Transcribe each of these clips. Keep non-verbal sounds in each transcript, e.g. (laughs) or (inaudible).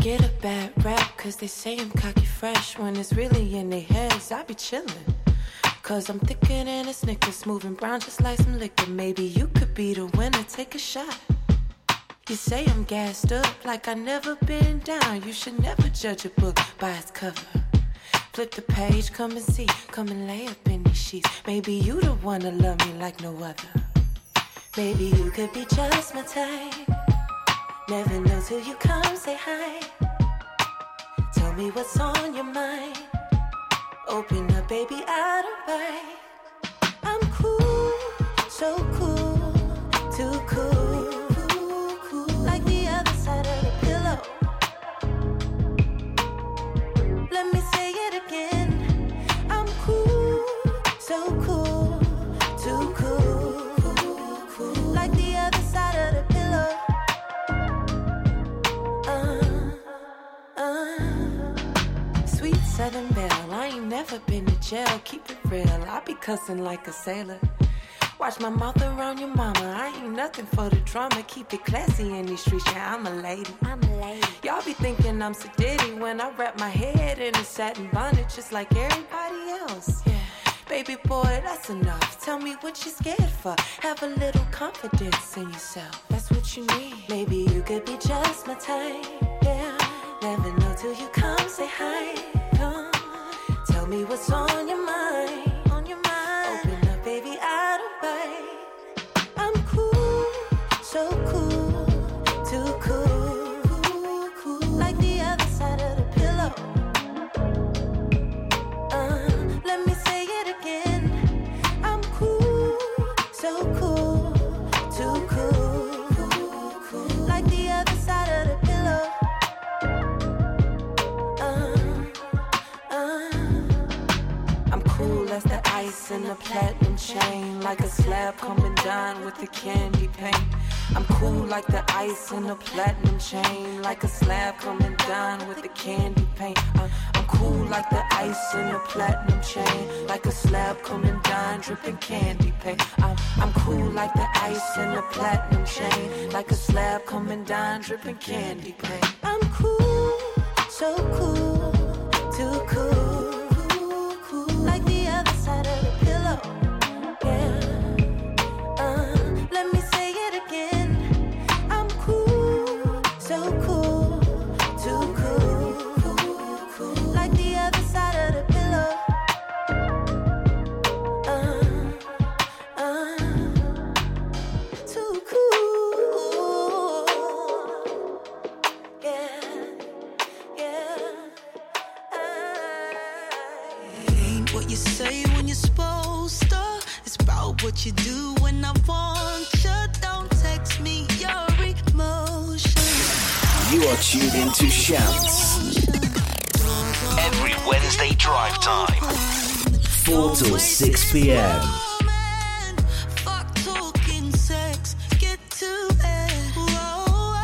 get a bad rap, cause they say I'm cocky fresh. When it's really in their heads, I be chillin'. Cause I'm thicker than a Snickers, moving brown just like some liquor. Maybe you could be the winner, take a shot. You say I'm gassed up like I never been down. You should never judge a book by its cover. Flip the page, come and see, come and lay up in these sheets. Maybe you the one to love me like no other. Maybe you could be just my type. Never know till you come say hi. Tell me what's on your mind. Open up, baby, I don't. I'm cool, so cool, too cool, Southern Belle, I ain't never been to jail. Keep it real, I be cussing like a sailor. Watch my mouth around your mama. I ain't nothing for the drama. Keep it classy in these streets. Yeah, I'm a lady. I'm a lady. Y'all be thinking I'm so ditty when I wrap my head in a satin bonnet just like everybody else. Yeah. Baby boy, that's enough. Tell me what you're scared for. Have a little confidence in yourself. That's what you need. Maybe you could be just my type. Yeah. Never know till you come say hi. Me what's on your mind. In a platinum chain, like a slab coming down with the candy paint. I'm cool like the ice in a platinum chain, like a slab coming down with the candy paint. I'm, I'm cool like the ice in a platinum chain, like a slab coming down, dripping candy paint. I'm, I'm cool like the ice in a platinum chain, like a slab coming down, dripping candy paint. I'm cool, so cool, too cool, the tuned into Shants. Every Wednesday drive time. 4 till 6 p.m. Man, fuck talking sex. Get to it. Whoa,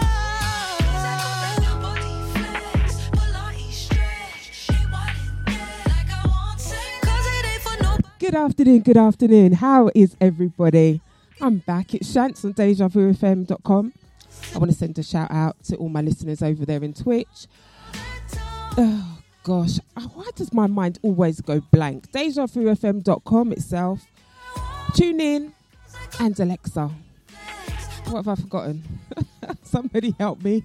Cause it ain't for no Good afternoon, good afternoon. How is everybody? I'm back. It's Shants on DejaVuFM.com. I want to send a shout out to all my listeners over there in Twitch. Oh gosh, Uh, why does my mind always go blank? DejaVuFM.com itself. Tune in and Alexa. What have I forgotten? (laughs) Somebody help me.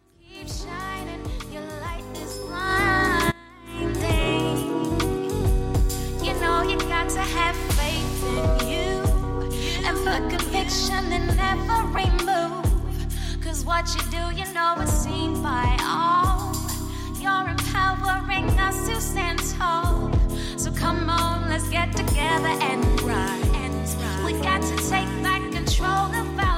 together and run. We got to take back control of our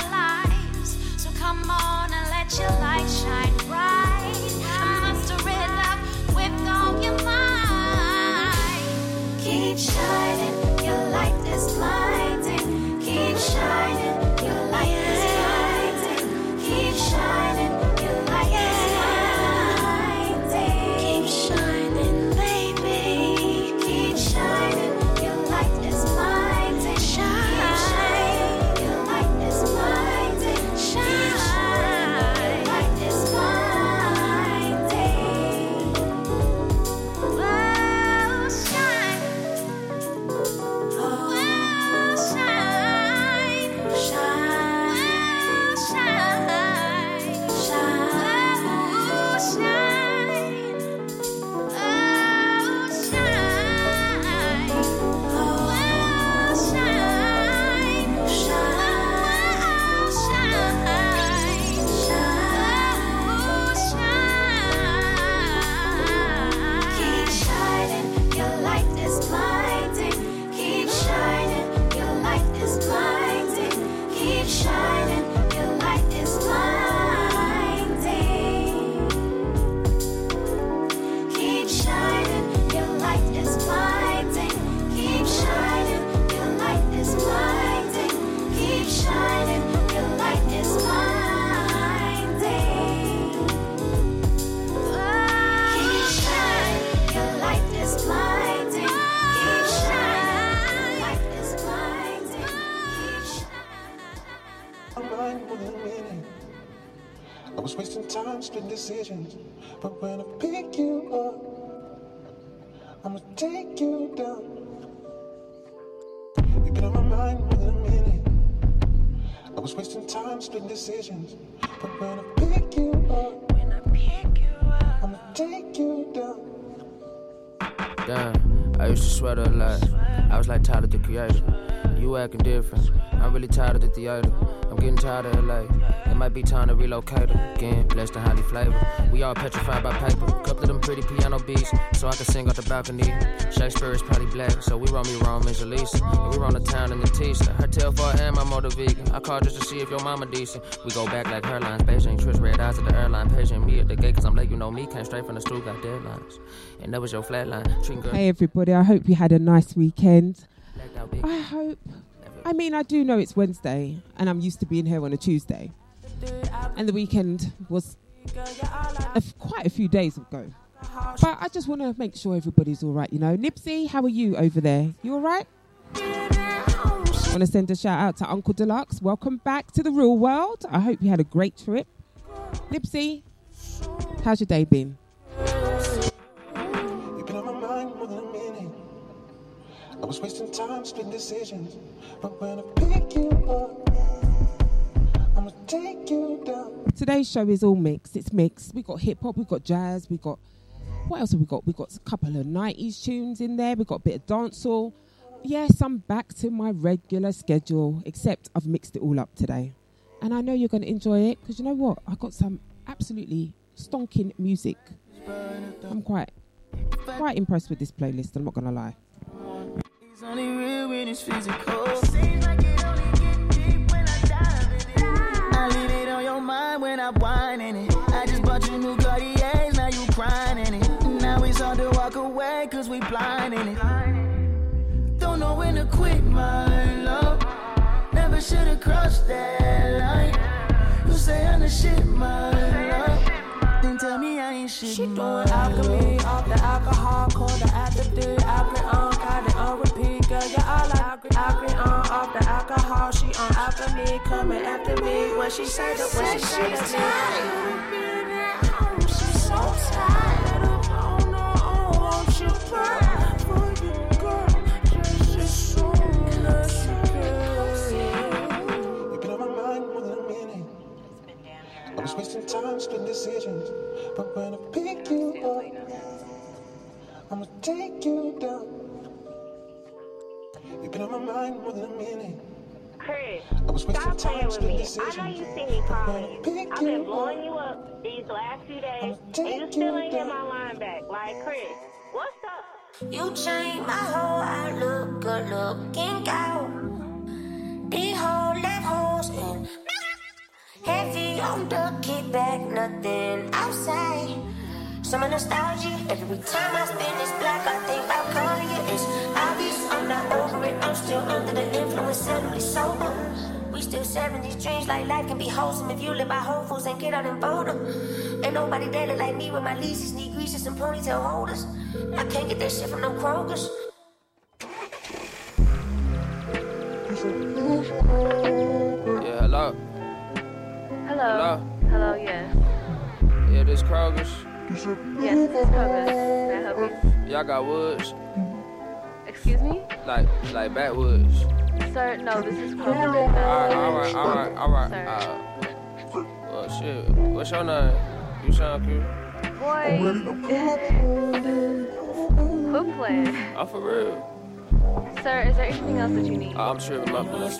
decisions. But when I pick you up, when I pick you up, I'ma take you down. Damn, I used to sweat a lot. I was like tired of the creation. You acting different. I'm really tired of the theater getting tired of LA. It might be time to relocate again. Blessed and highly flavored. We all petrified by paper. Couple of them pretty piano beats, so I can sing off the balcony. Shakespeare is probably black, so we roam me Rome and Jalisa. And we roam the town in the Tista. Her tail for and my motor vegan. I called just to see if your mama decent. We go back like her lines. Beijing trips, red eyes at the airline. Patient me at the gate, cause I'm late, you know me. Came straight from the stool, got deadlines. And that was your flatline. Hey everybody, I hope you had a nice weekend. out. I hope. I mean, I do know it's Wednesday, and I'm used to being here on a Tuesday, and the weekend was a f- quite a few days ago. But I just want to make sure everybody's all right. You know, Nipsey, how are you over there? You all right? I Want to send a shout out to Uncle Deluxe. Welcome back to the real world. I hope you had a great trip. Nipsey, how's your day been? I was wasting time splitting decisions. But when I pick you up, I'ma take you down. Today's show is all mixed. It's mixed. We got hip hop, we got jazz, we got what else have we got? We got a couple of nineties tunes in there. We got a bit of dancehall. Yes, I'm back to my regular schedule, except I've mixed it all up today, and I know you're going to enjoy it because you know what? I got some absolutely stonking music. I'm quite quite impressed with this playlist. I'm not going to lie. It's only real when it's physical. Seems like it only gets deep when I dive in it. I leave it on your mind when I whine in it. I just bought you new Cartiers, now you crying in it. Now it's hard to walk away cause we blind in it. Don't know when to quit my love. Never should've crossed that line. You say I'm the shit, my love. Then tell me I ain't shit. She doing alchemy off the alcohol, call the after day, agree on, got it on repeat, girl. Yeah, all I agree, agree on off the alcohol. She on alchemy, coming after me. When she say the when she say the She's so tired of on her own. Won't you pray for you, girl? Just as soon as you can. You've been on my mind more than a minute. I was wasting time splitting decisions. But when I pick you up, I'ma take you down. You've been on my mind more than a minute. Chris, I was wasting stop playing with me. I know you see me calling I you. pick I've been you blowing up, you up these last few days, I'ma and you take still you ain't get my line back. Like, Chris, what's up? You changed my whole outlook, good looking out. The whole left holes in. Heavy on the kickback, nothing outside. Summer nostalgia. Every time I spin this black, I think about calling you. It's obvious I'm not over it. I'm still under the influence, suddenly sober. We still serving these dreams like life can be wholesome if you live by Whole Foods and get out and vote 'em. Ain't nobody look like me with my leases, need greases and ponytail holders. I can't get that shit from no Kroger's. Yeah, hello. Hello. Hello. Hello, yes. Yeah, this Kroger's. Yes, this is Kroger's. Can I help you? Y'all got woods, Excuse me? like like backwoods. Sir, no, this is Kroger's. All right, all right, all right, all right. Sir. Uh, well, shit. What's your name? You sound cute. Boy. Quit (laughs) playing. Oh, for real. Sir, is there anything else that you need? I'm sure my police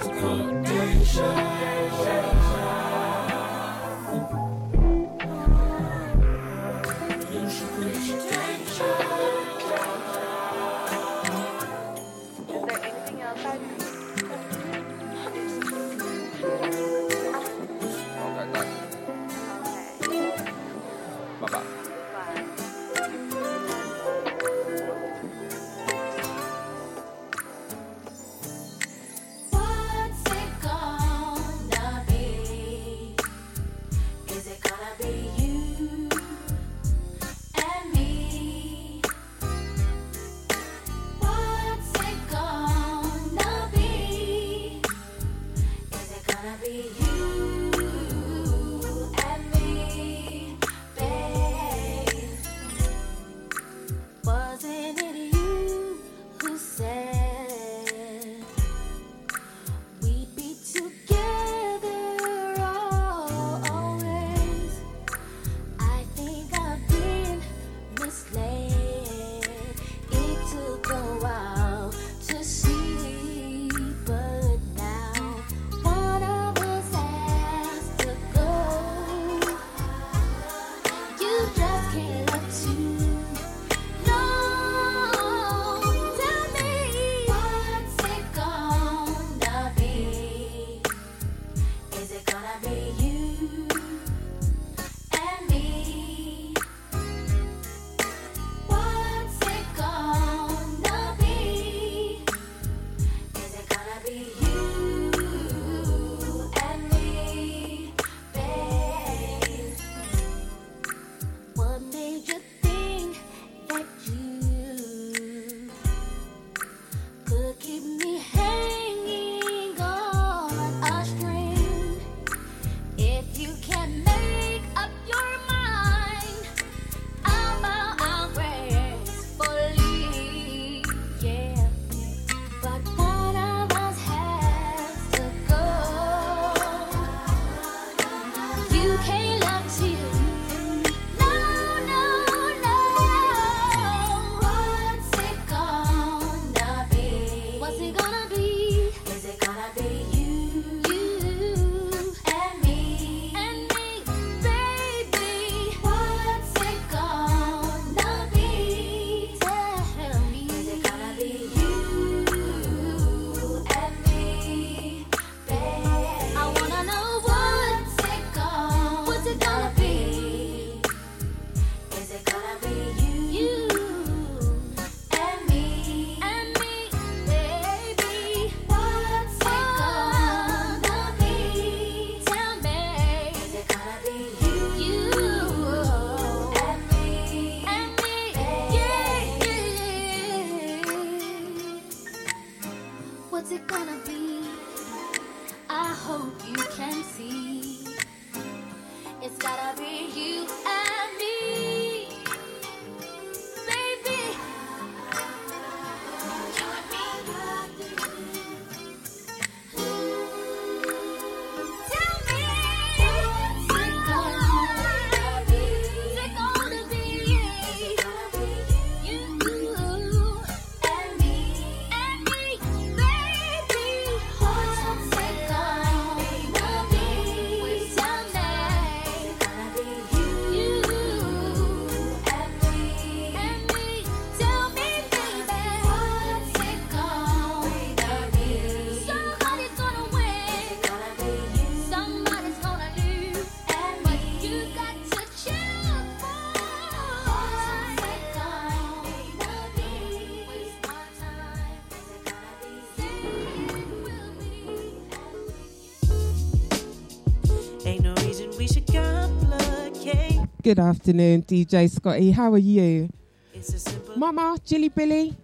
Good afternoon, DJ Scotty. How are you? It's a simple Mama, Jilly Billy.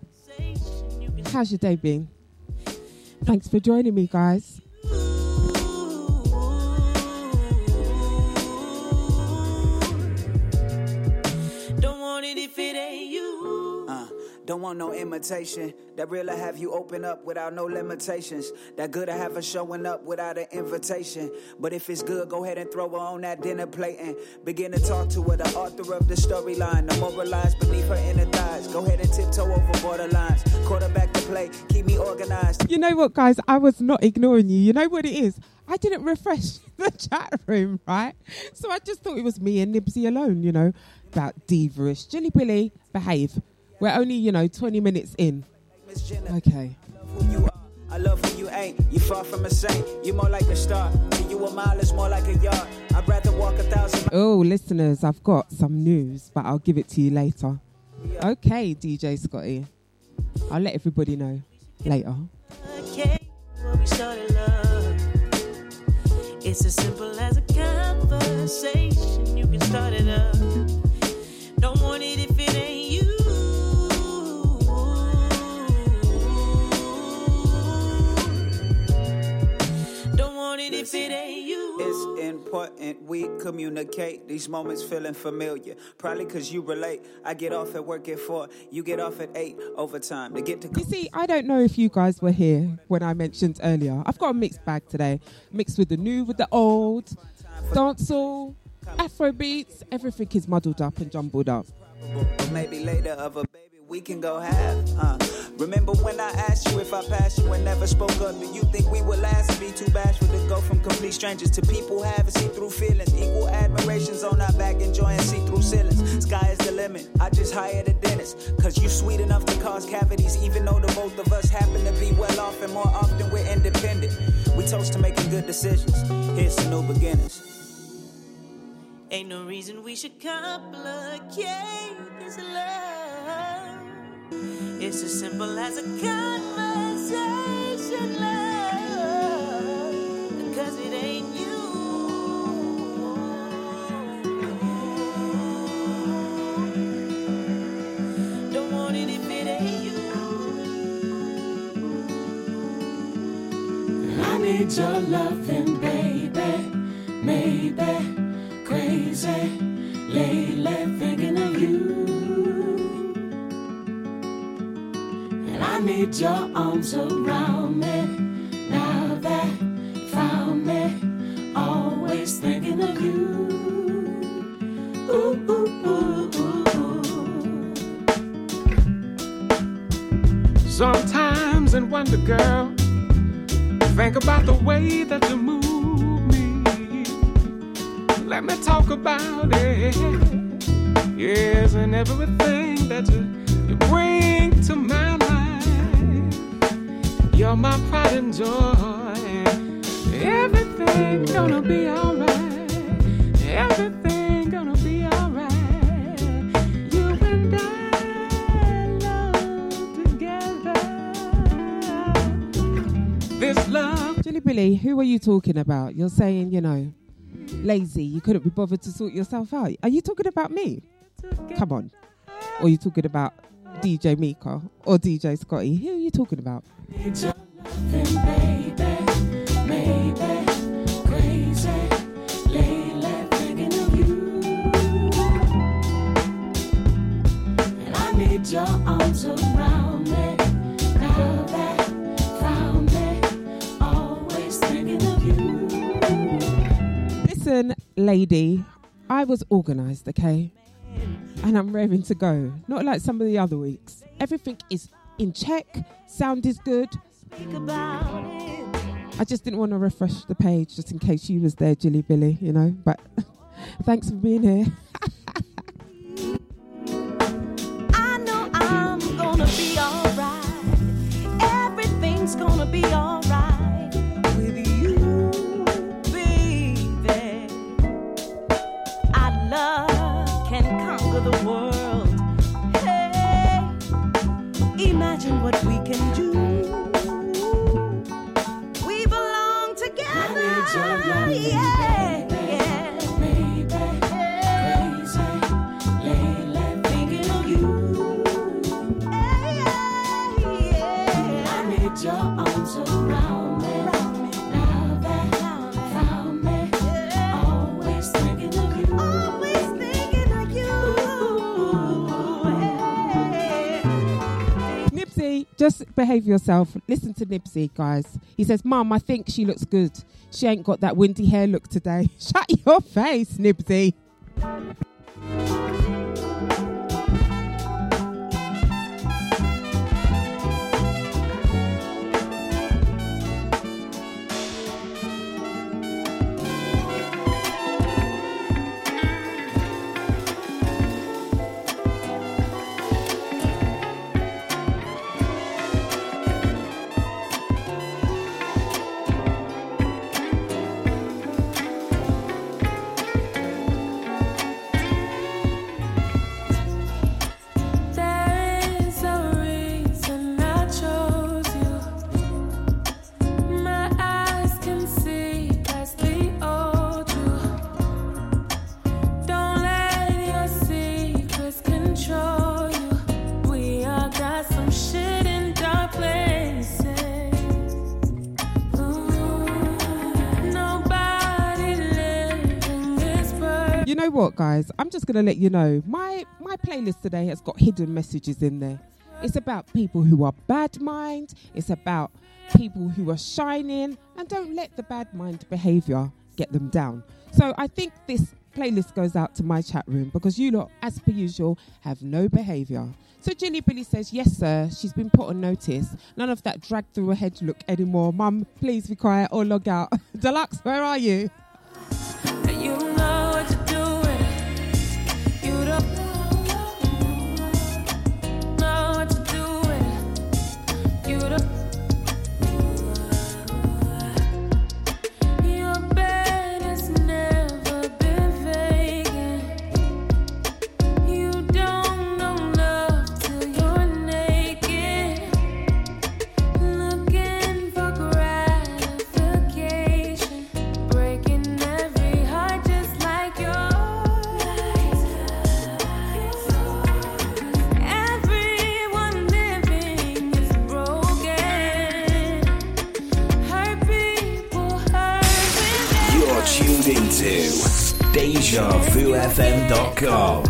How's your day been? Thanks for joining me, guys. Don't want no imitation. That real I have you open up without no limitations. That good I have her showing up without an invitation. But if it's good, go ahead and throw her on that dinner plate and begin to talk to her. The author of the storyline, the moral lies beneath her inner thighs. Go ahead and tiptoe over borderlines. Quarterback to play, keep me organized. You know what, guys? I was not ignoring you. You know what it is? I didn't refresh (laughs) the chat room, right? So I just thought it was me and Nipsey alone, you know, about diva-ish. Jilly Billy, behave. We're only, you know, 20 minutes in. Okay. I love who you ain't. You far from a saint. You more like a star. To you a mile is more like a yard. I'd rather walk a thousand Oh, listeners, I've got some news, but I'll give it to you later. Okay, DJ Scotty. I'll let everybody know later. Okay, we started love. It's as simple as a conversation. You can start it important we communicate. These moments feeling familiar. Probably because you relate. I get off at work at four. You get off at eight overtime to get to. You see, I don't know if you guys were here when I mentioned earlier. I've got a mixed bag today, mixed with the new, with the old, dancehall, Afro beats. Everything is muddled up and jumbled up. Maybe later of a baby we can go have. Uh, remember when I asked you if I passed you and never spoke up? Do you think we would last and be too bashful to go from complete strangers to people having see-through feelings? Equal admirations on our back, enjoying see-through ceilings. Sky is the limit. I just hired a dentist. Cause you sweet enough to cause cavities, even though the both of us happen to be well off and more often we're independent. We toast to making good decisions. Here's to new beginnings. Ain't no reason we should complicate this love. It's as simple as a conversation, love. Because it ain't you. Don't want it if it ain't you. I need your loving, baby, maybe crazy, lately thinking of you. I need your arms around me, now that found me, always thinking of you. Ooh, ooh, ooh, ooh. Sometimes in Wonder Girl, think about the way that you move me. Let me talk about it. Yes, and everything that you, you bring You're my pride and joy. Everything gonna be alright. Everything gonna be alright. You and I love together. This love. Jilly Billy, who are you talking about? You're saying, you know, lazy, you couldn't be bothered to sort yourself out. Are you talking about me? Come on. Or are you talking about DJ Mika or DJ Scotty. Who are you talking about? Listen, lady, I was organised, okay? And I'm raring to go. Not like some of the other weeks. Everything is in check, sound is good. I just didn't want to refresh the page just in case you was there, Jilly Billy, you know. But (laughs) thanks for being here. (laughs) the world. Hey, imagine what we can do. Just behave yourself. Listen to Nipsey, guys. He says, Mum, I think she looks good. She ain't got that windy hair look today. (laughs) Shut your face, Nipsey. What, guys? I'm just gonna let you know my my playlist today has got hidden messages in there. It's about people who are bad mind. It's about people who are shining, and don't let the bad mind behaviour get them down. So I think this playlist goes out to my chat room because you lot, as per usual, have no behaviour. So Jilly Billy says, Yes, sir, she's been put on notice. None of that drag through a head look anymore. Mum, please be quiet or log out. (laughs) Deluxe, where are you? You know DejaVuFM.com.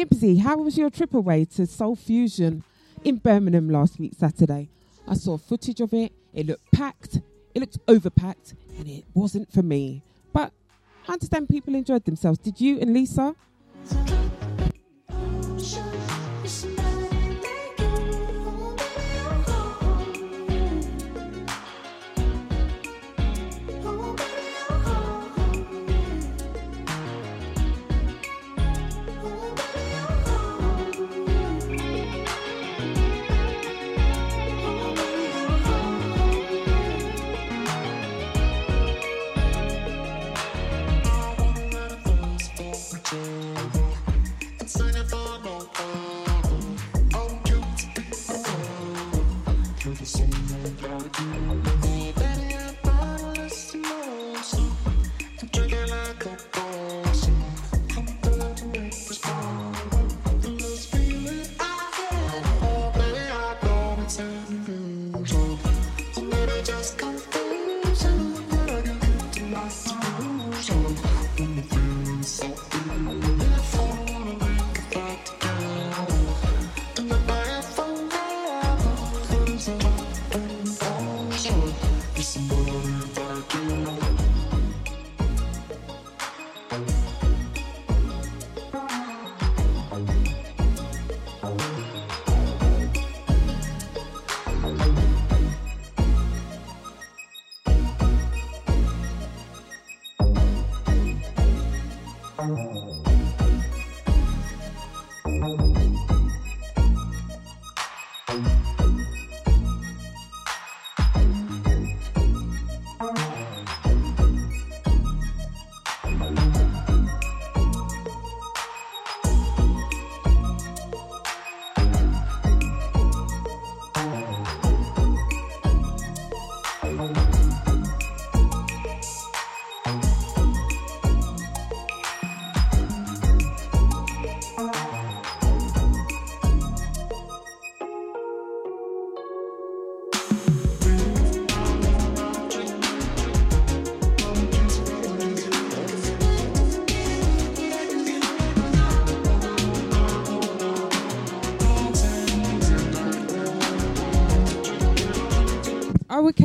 Nipsey, how was your trip away to Soul Fusion in Birmingham last week, Saturday? I saw footage of it. It looked packed, it looked overpacked, and it wasn't for me. But I understand people enjoyed themselves. Did you and Lisa? Thank you.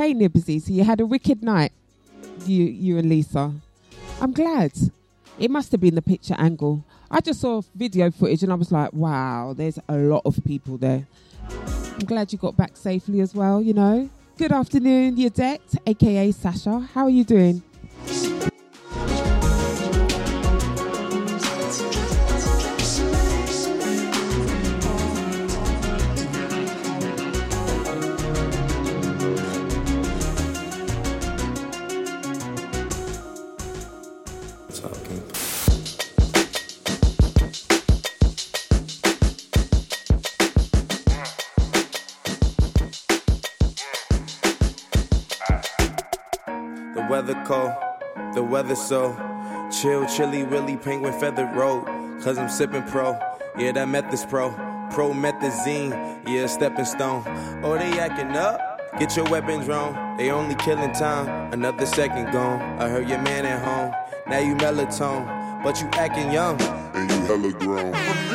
Okay, Nipsey. So you had a wicked night, you you and Lisa. I'm glad. It must have been the picture angle. I just saw video footage and I was like, wow, there's a lot of people there. I'm glad you got back safely as well, you know. Good afternoon, Yadette, aka Sasha. How are you doing? So chill, chilly, willy, penguin feathered road. Cause I'm sipping pro, yeah, that meth is pro. Pro methazine, yeah, stepping stone. Oh, they acting up? Get your weapons wrong. They only killing time, another second gone. I heard your man at home, now you melatonin, but you acting young. And you hella grown.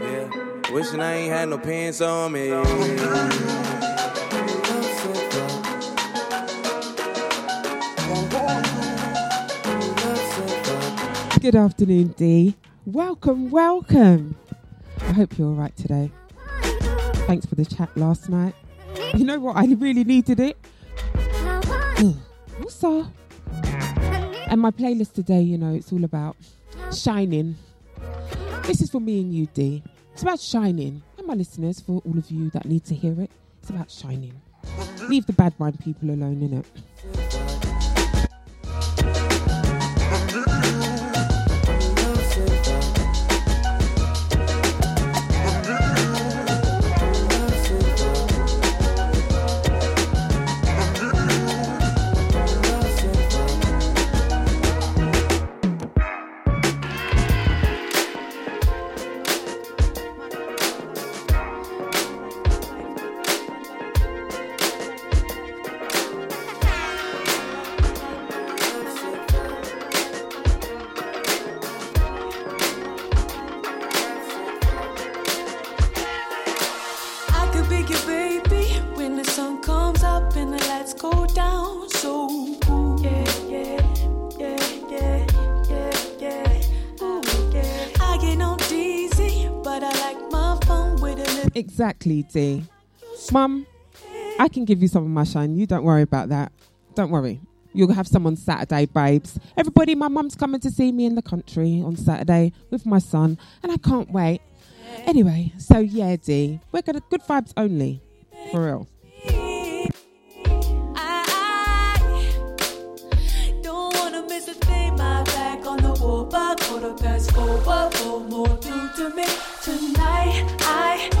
Wishing I ain't had no pants on me. Good afternoon, Dee. Welcome, welcome. I hope you're all right today. Thanks for the chat last night. You know what? I really needed it. also, and my playlist today, you know, it's all about shining. This is for me and you, Dee. It's about shining. And my listeners, for all of you that need to hear it, it's about shining. Leave the bad mind people alone, innit? Exactly, D. Mum, I can give you some of my shine. You don't worry about that. Don't worry. You'll have some on Saturday, babes. Everybody, my mum's coming to see me in the country on Saturday with my son, and I can't wait. Anyway, so yeah, D, we're gonna good vibes only, for real. Will more to me tonight? I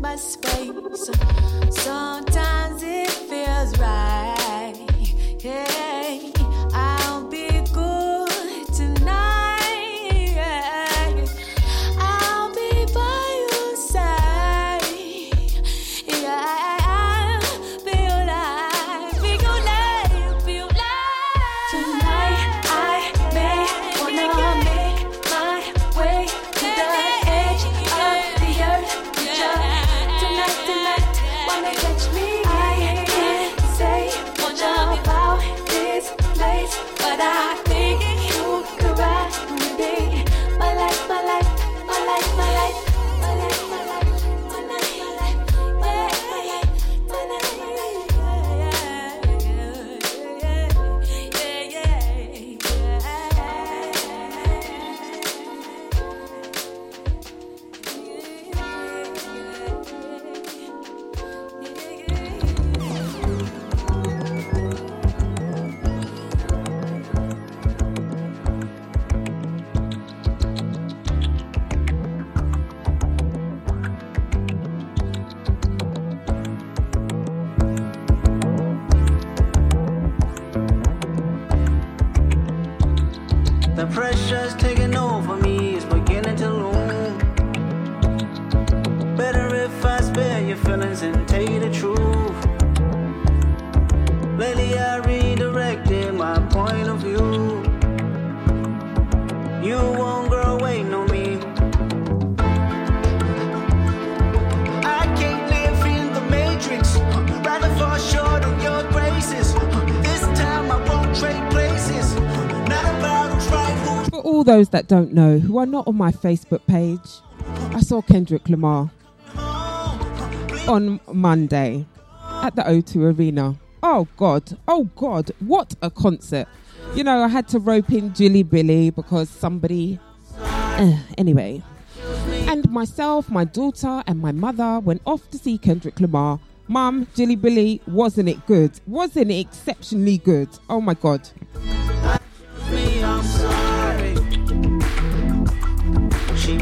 my space. Sometimes it feels right. yeah. Those that don't know, who are not on my Facebook page, I saw Kendrick Lamar on Monday at the O2 Arena. Oh God, oh God, what a concert! You know, I had to rope in Jilly Billy because somebody. Uh, anyway, and myself, my daughter, and my mother went off to see Kendrick Lamar. Mum, Jilly Billy, wasn't it good? Wasn't it exceptionally good? Oh my God.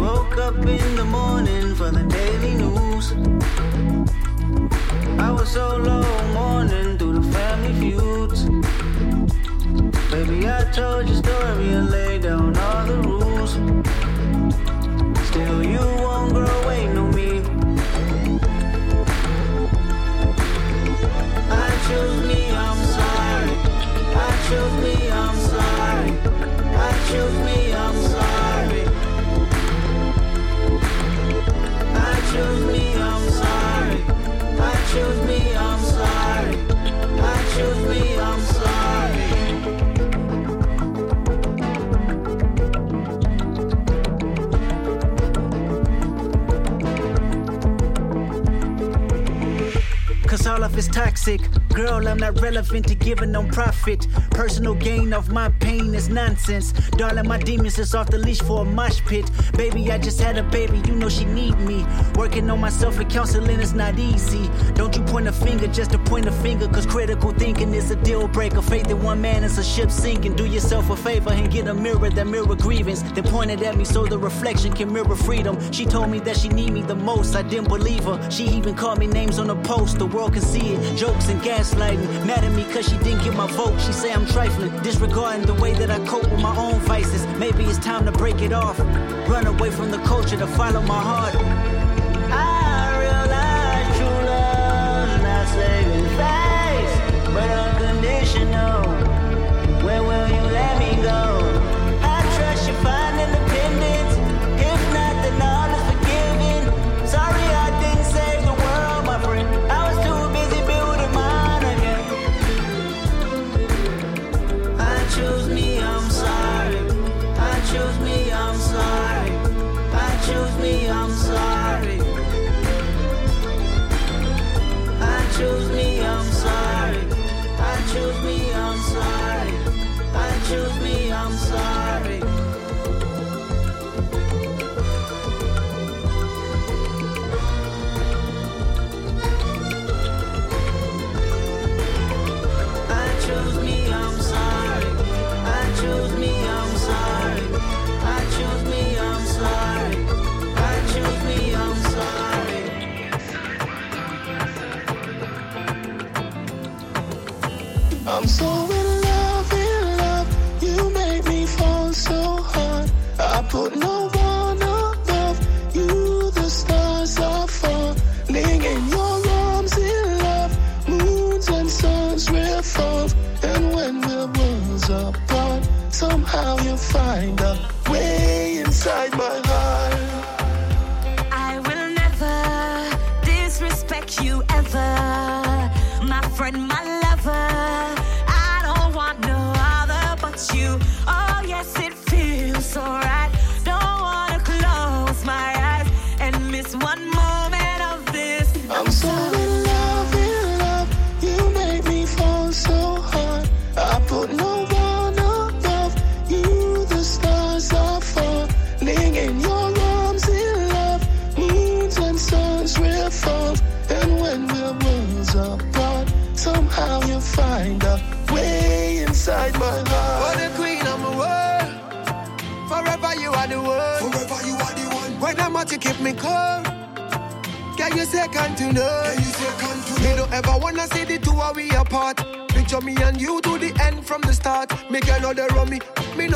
Woke up in the morning for the daily news. I was so low mourning through the family feuds. Baby, I told your story and laid down relevant to giving no profit. Personal gain of my pain is nonsense. Darling, my demons is off the leash for a mosh pit. Baby, I just had a baby, you know she need me. Working on myself and counseling is not easy. Don't you point a finger just to point a finger, cause critical thinking is a deal breaker. Faith in one man is a ship sinking. Do yourself a favor and get a mirror that mirror grievance. Then point it at me so the reflection can mirror freedom. She told me that she need me the most. I didn't believe her. She even called me names on the post. The world can see it. Jokes and gaslighting. Mad at me cause she didn't get my vote. She say I'm trifling. Disregarding the way that I cope with my own vices. Maybe it's time to break it off. Run away from the culture to follow my heart. I realize true love's not saving face, but unconditional. shoot me, I'm sorry. I choose me, I'm sorry. I choose me, I'm sorry. I choose me, I'm sorry. I choose me, I'm sorry. I'm so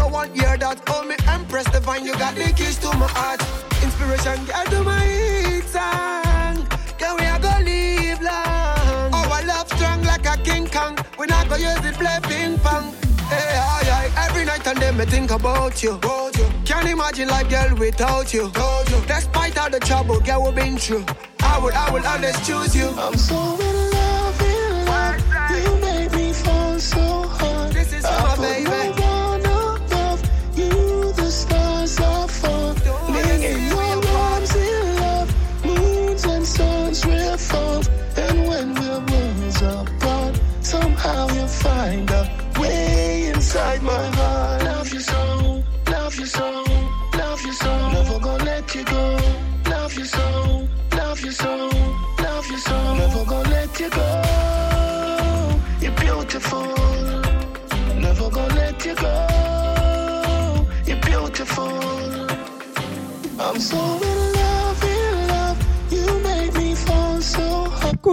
no want hear that. Oh me empress divine, you got the keys to my heart. Inspiration, girl, to my hit song. Can we a go live long? Oh, Our love strong like a King Kong. We not go use it play ping pong. Hey, aye, aye. Every night and day me think about you. About you. Can't imagine life, girl, without you. You. Despite all the trouble, girl, we've been through. I would, I will always choose you. I'm so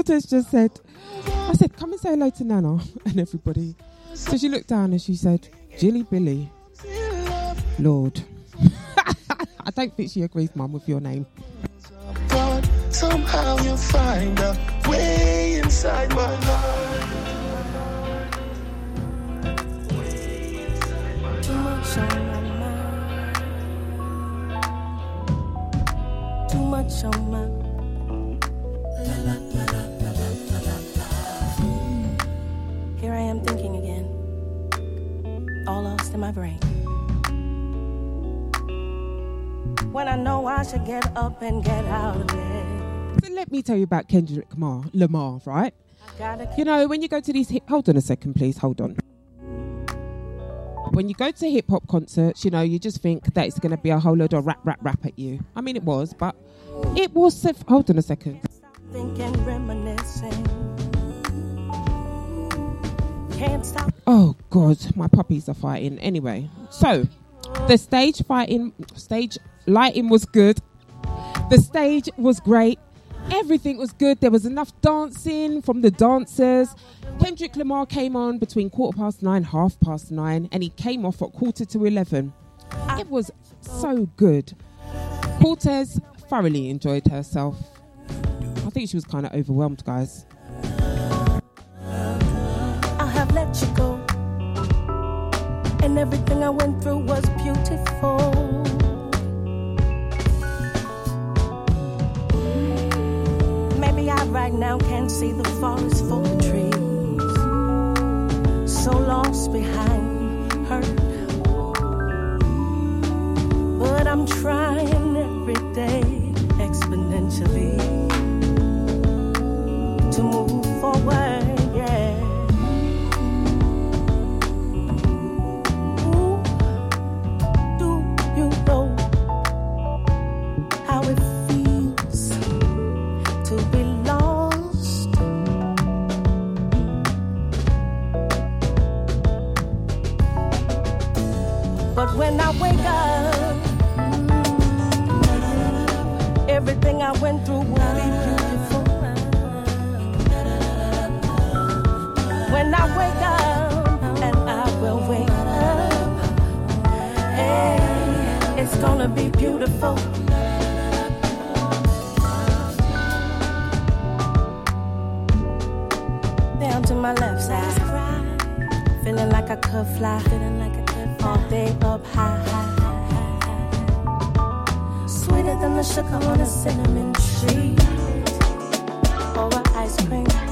hard. Just said, I said, come and say hello to Nana (laughs) and everybody. So she looked down and she said, Jilly Billy. Lord. (laughs) I don't think she agrees, Mum, with your name. But somehow you'll find a way inside my heart. Too much on my mind. Too much on my Here I am thinking again. All lost in my brain. When I know I should get up and get out of bed. So let me tell you about Kendrick Lamar, Lamar, right? You know, when you go to these hip, hold on a second, please, hold on. When you go to hip hop concerts, you know, you just think that it's going to be a whole load of rap, rap, rap at you. I mean, it was, but it was. Hold on a second. thinking, reminiscing. Can't stop. Oh God, my puppies are fighting. Anyway, so the stage fighting, stage lighting was good. The stage was great. Everything was good. There was enough dancing from the dancers. Kendrick Lamar came on between quarter past nine, half past nine, and he came off at quarter to eleven. It was so good. Cortez thoroughly enjoyed herself. I think she was kind of overwhelmed, guys. Let you go. And everything I went through was beautiful. Maybe I right now can't see the forest for the trees. So lost behind hurt. But I'm trying every day when I wake up, mm. everything I went through will be beautiful. When I wake up, and I will wake up, it's gonna be beautiful. Down to my left side, feeling like I could fly. Feeling like I. All day up high. Sweeter than the sugar on a cinnamon tree. Or a ice cream.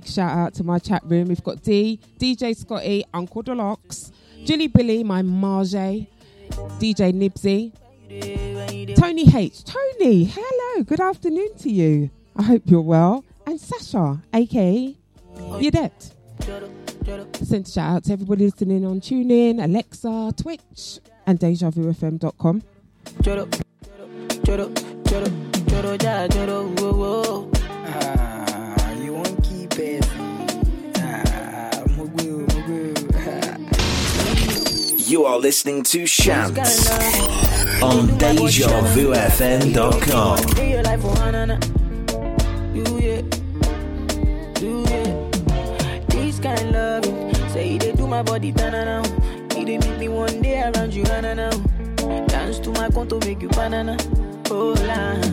Big shout out to my chat room. We've got D, DJ Scotty, Uncle Deluxe, Julie Billy, my Marge, DJ Nipsey, Tony H. Tony, hello, good afternoon to you. I hope you're well. And Sasha, aka Yadette. Send a shout out to everybody listening on TuneIn, Alexa, Twitch, and DejaVuFM.com. Ah, You are listening to Shants on DejaVuFM.com. Do your life for Hannah. Do it. Do it. This kind love. Say they do my body banana. It dey make me one day around you, Hannah. Dance to my conto, make you banana. Oh, land.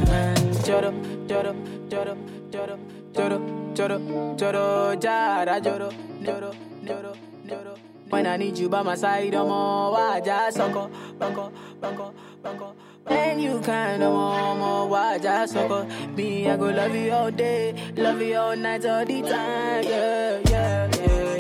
Joro, joro, joro, joro, joro, joro, joro, jara, joro, joro, joro, joro. When I need you by my side, I'm all why just sucker, bunko, bunko, bunko. When you kind of mama, why just sucker? Me, I go love you all day, love you all night, all the time. Yeah, yeah. Yeah,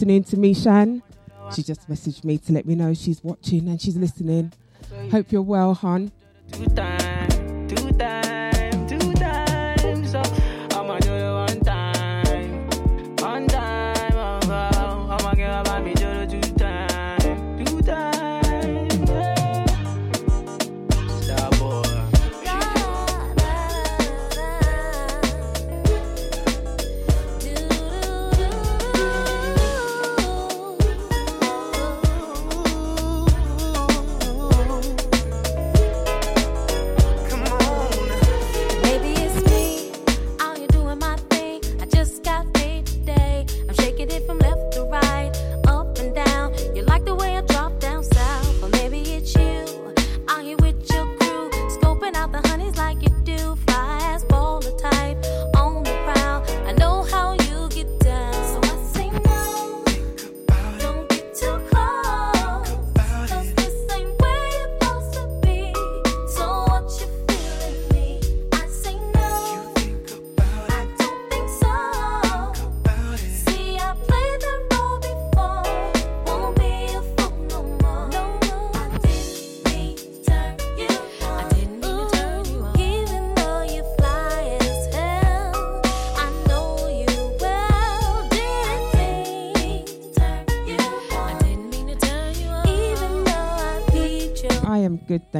afternoon to me, Shan. She just messaged me to let me know she's watching and she's listening. Hope you're well, hon.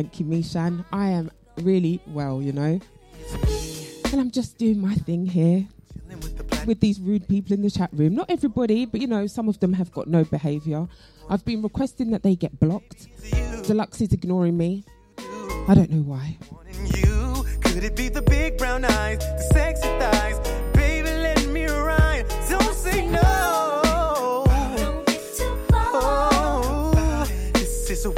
Thank you, Mishan. I am really well, you know. And I'm just doing my thing here with these rude people in the chat room. Not everybody, but you know, some of them have got no behaviour. I've been requesting that they get blocked. Deluxe is ignoring me. I don't know why. Could it be the big brown eyes, the sexy thighs? Baby, let me ride. Don't say no. Oh, this is a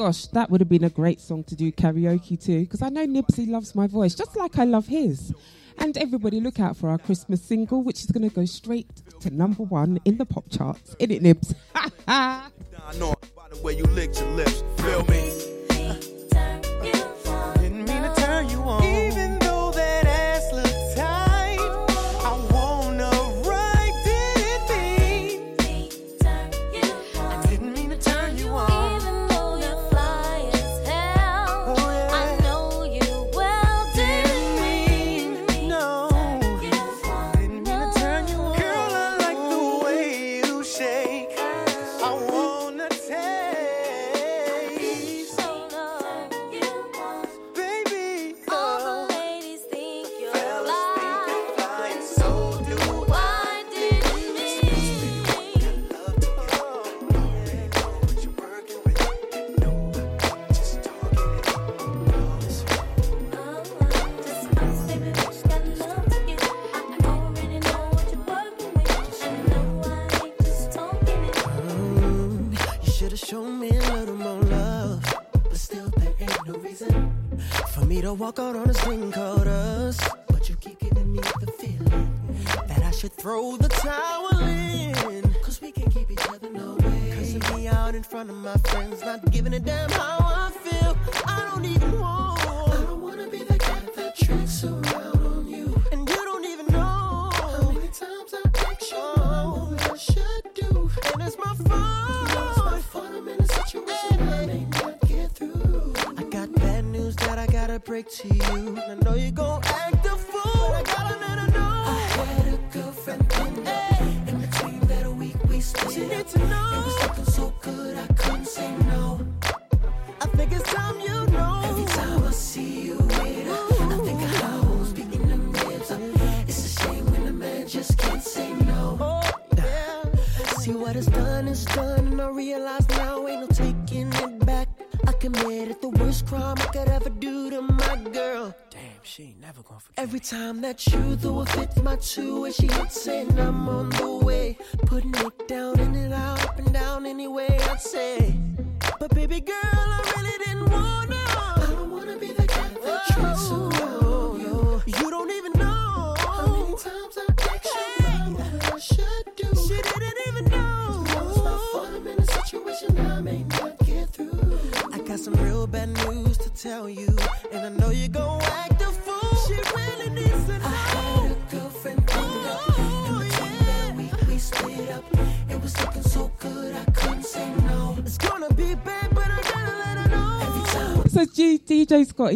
gosh, that would have been a great song to do karaoke too, because I know Nipsey loves my voice, just like I love his. And everybody, look out for our Christmas single, which is going to go straight to number one in the pop charts. In it, Nibs. (laughs)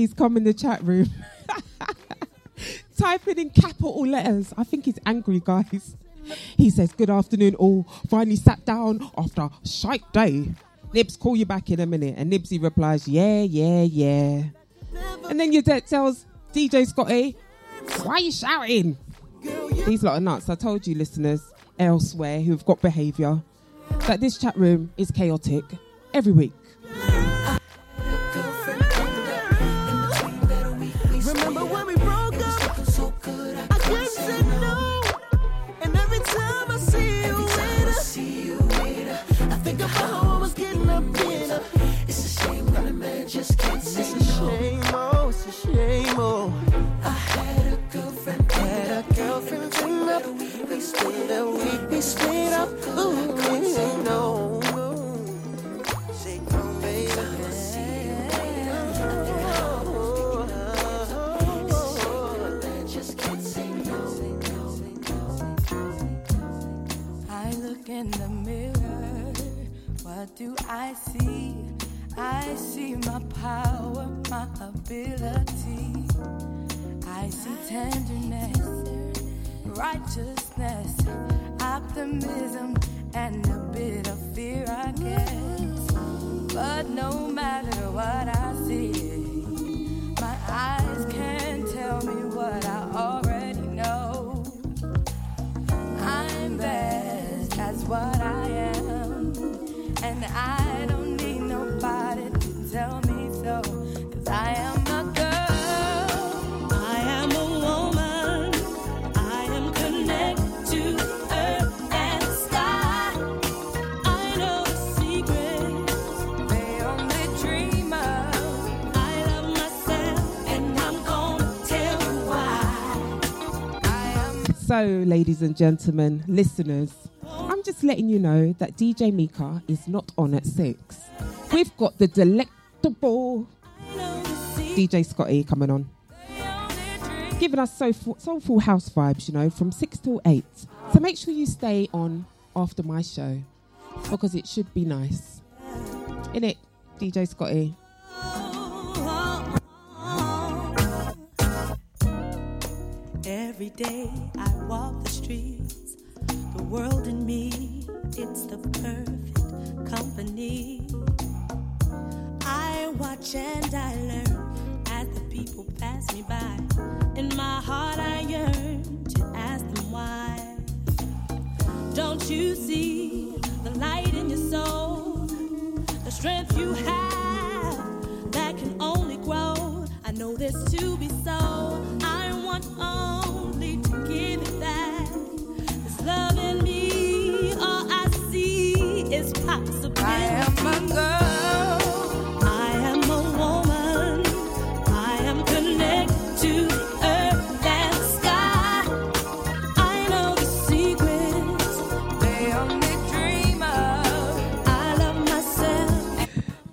please come in the chat room. (laughs) typing in capital letters. I think he's angry, guys. He says, Good afternoon, all. Finally sat down after a shite day. Nibs, call you back in a minute. And Nipsey replies, Yeah, yeah, yeah. And then your dad tells DJ Scotty, Why are you shouting? These lot of nuts. I told you, listeners elsewhere who've got behaviour, that this chat room is chaotic every week. It's a shame, oh, it's a shame, oh. I had a girlfriend, had a girlfriend, clean up. We stayed up, we stayed up. Ooh, we ain't no. So, ladies and gentlemen, listeners, I'm just letting you know that DJ Mika is not on at six. We've got the delectable DJ Scotty coming on, giving us soulful, soulful house vibes, you know, from six till eight. So make sure you stay on after my show because it should be nice. In it, DJ Scotty. Every day I walk the streets, the world in me, it's the perfect company. I watch and I learn as the people pass me by. In my heart, I yearn to ask them why. Don't you see the light in your soul, the strength you have that can only grow? I know this to be so.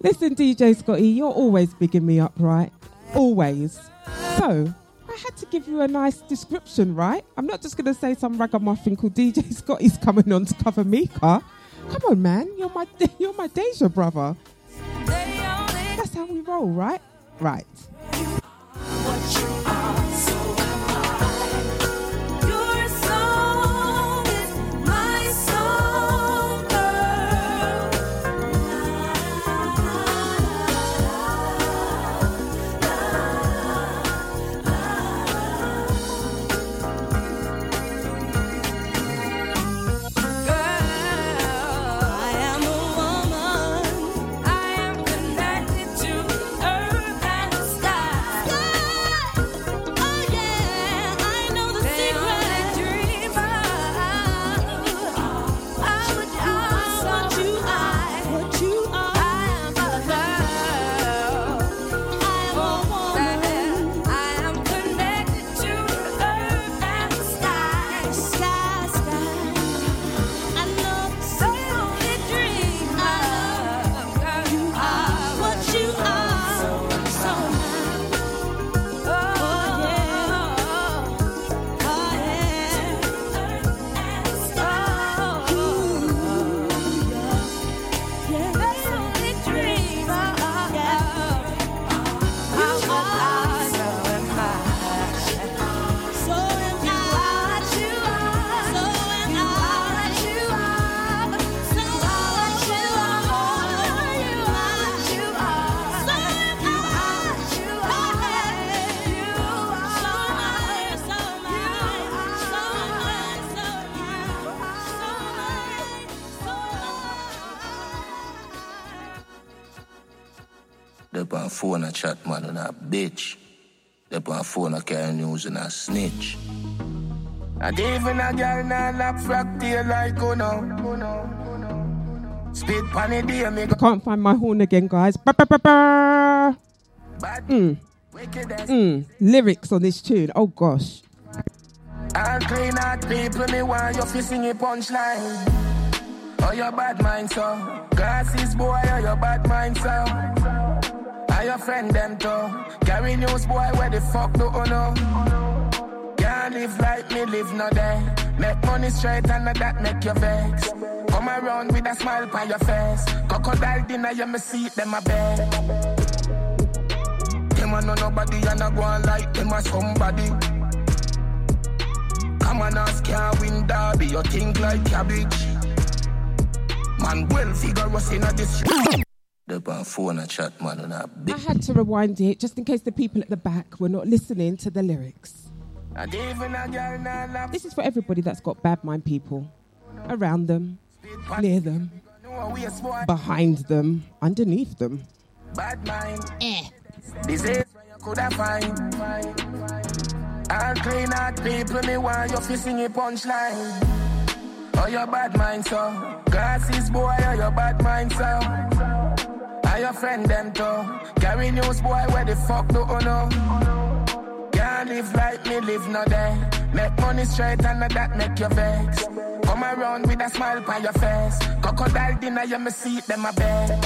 Listen, DJ Scotty, you're always bigging me up, right? Always. So, I had to give you a nice description, right? I'm not just going to say some ragamuffin called DJ Scotty's coming on to cover Mika. Come on, man. You're my, (laughs) you're my Deja brother. That's how we roll, right? Right. Bitch. They on phone a carry news and a snitch. And even a girl na lap frack tail like you know. Spit pan it me go Can't find my horn again, guys. Ba, ba, ba, ba. Mm. Mm. Lyrics on this tune. Oh gosh. All clean out people, me want you fi sing a punchline. Oh, your bad mind, so. Glasses, boy, oh, your bad mind, so. Are your friend them too? Carry news, boy, where the fuck do you know? Can't live like me, live no day. Make money straight and not that make you vex. Come around with a smile on your face. Crocodile dinner, you me see them a bed. Them a know nobody and a go on like them a somebody. Come on, ask can't win derby. You think like cabbage. Man, well figure was in a this. The on phone and chat, man, and a big. I had to rewind it just in case the people at the back were not listening to the lyrics. And even a girl nah love This is for everybody that's got bad mind people around them, near them, behind them, underneath them. bad mind. Eh. This is where you coulda find. I'll clean out people, me while you fi sing a punchline. Oh, your bad mind, so. Glasses, boy, oh, your bad mind, so. Are your friend them too? Carry news, boy, where the fuck do you know? Can't live like me, live no day. Make money straight and that make you vex. Come around with a smile on your face. Crocodile dinner, you me see them a bed.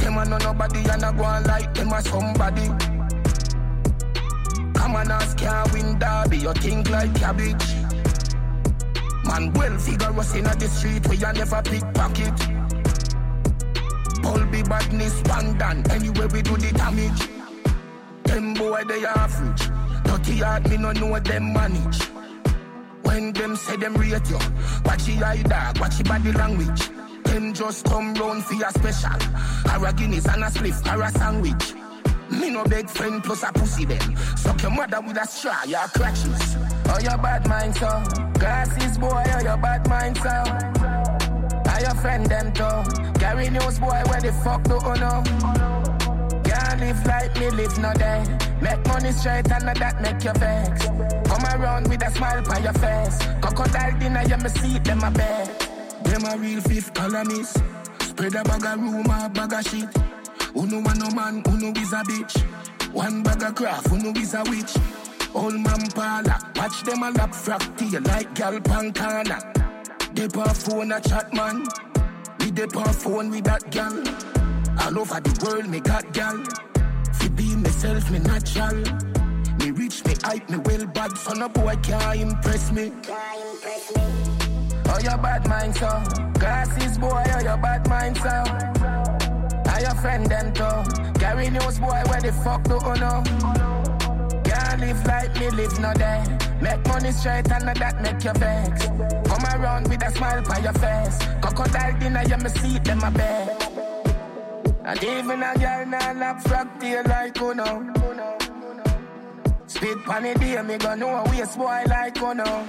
Them a know nobody and a go on like them a somebody. Come on, ask can't win derby. You think like cabbage. Man, well figure us in the street where you never pickpocket. All be badness, done. Anyway, we do the damage. Them boy, they average. Dirty hard, me no know them manage. When them say them rate you, watch the eye dog, watch the body language. Them just come round for your special. Or a Guinness and a spliff, or a sandwich. Me no beg friend plus a pussy them. Suck your mother with a straw, your crutches. Oh, your bad mind, so. Glasses, boy, oh, your bad mind, so. Your friend them too? Carry news, boy, where the fuck do you know? Can't live like me, live no day. Make money straight and not that make you vex. Come around with a smile on your face. Crocodile dinner, you me see them a bed. Them a real fifth columnist. Spread a bag of rumor, bag of shit. Uno want no man, uno is a bitch. One bag of craft, uno is a witch. Old man parlor, watch them a lap frack tail like gal pancana. Dip her phone a chat man. Me dip her phone with that gal. All over the world me got gal. Fi be myself, me natural. Me rich, me hype, me well bad. So no boy can't impress me. Oh, your bad mind, so. Glasses, boy, oh, your bad mind, so. Are your friend them too? Carry news, boy, where the fuck do you know? Live like me, live no day. Make money straight and that make you vex. Come around with a smile on your face. Crocodile dinner, you me see them a bed. And even a girl nah lap frog tail like you know. Spit pan it day, me gon' know a waste boy like you know.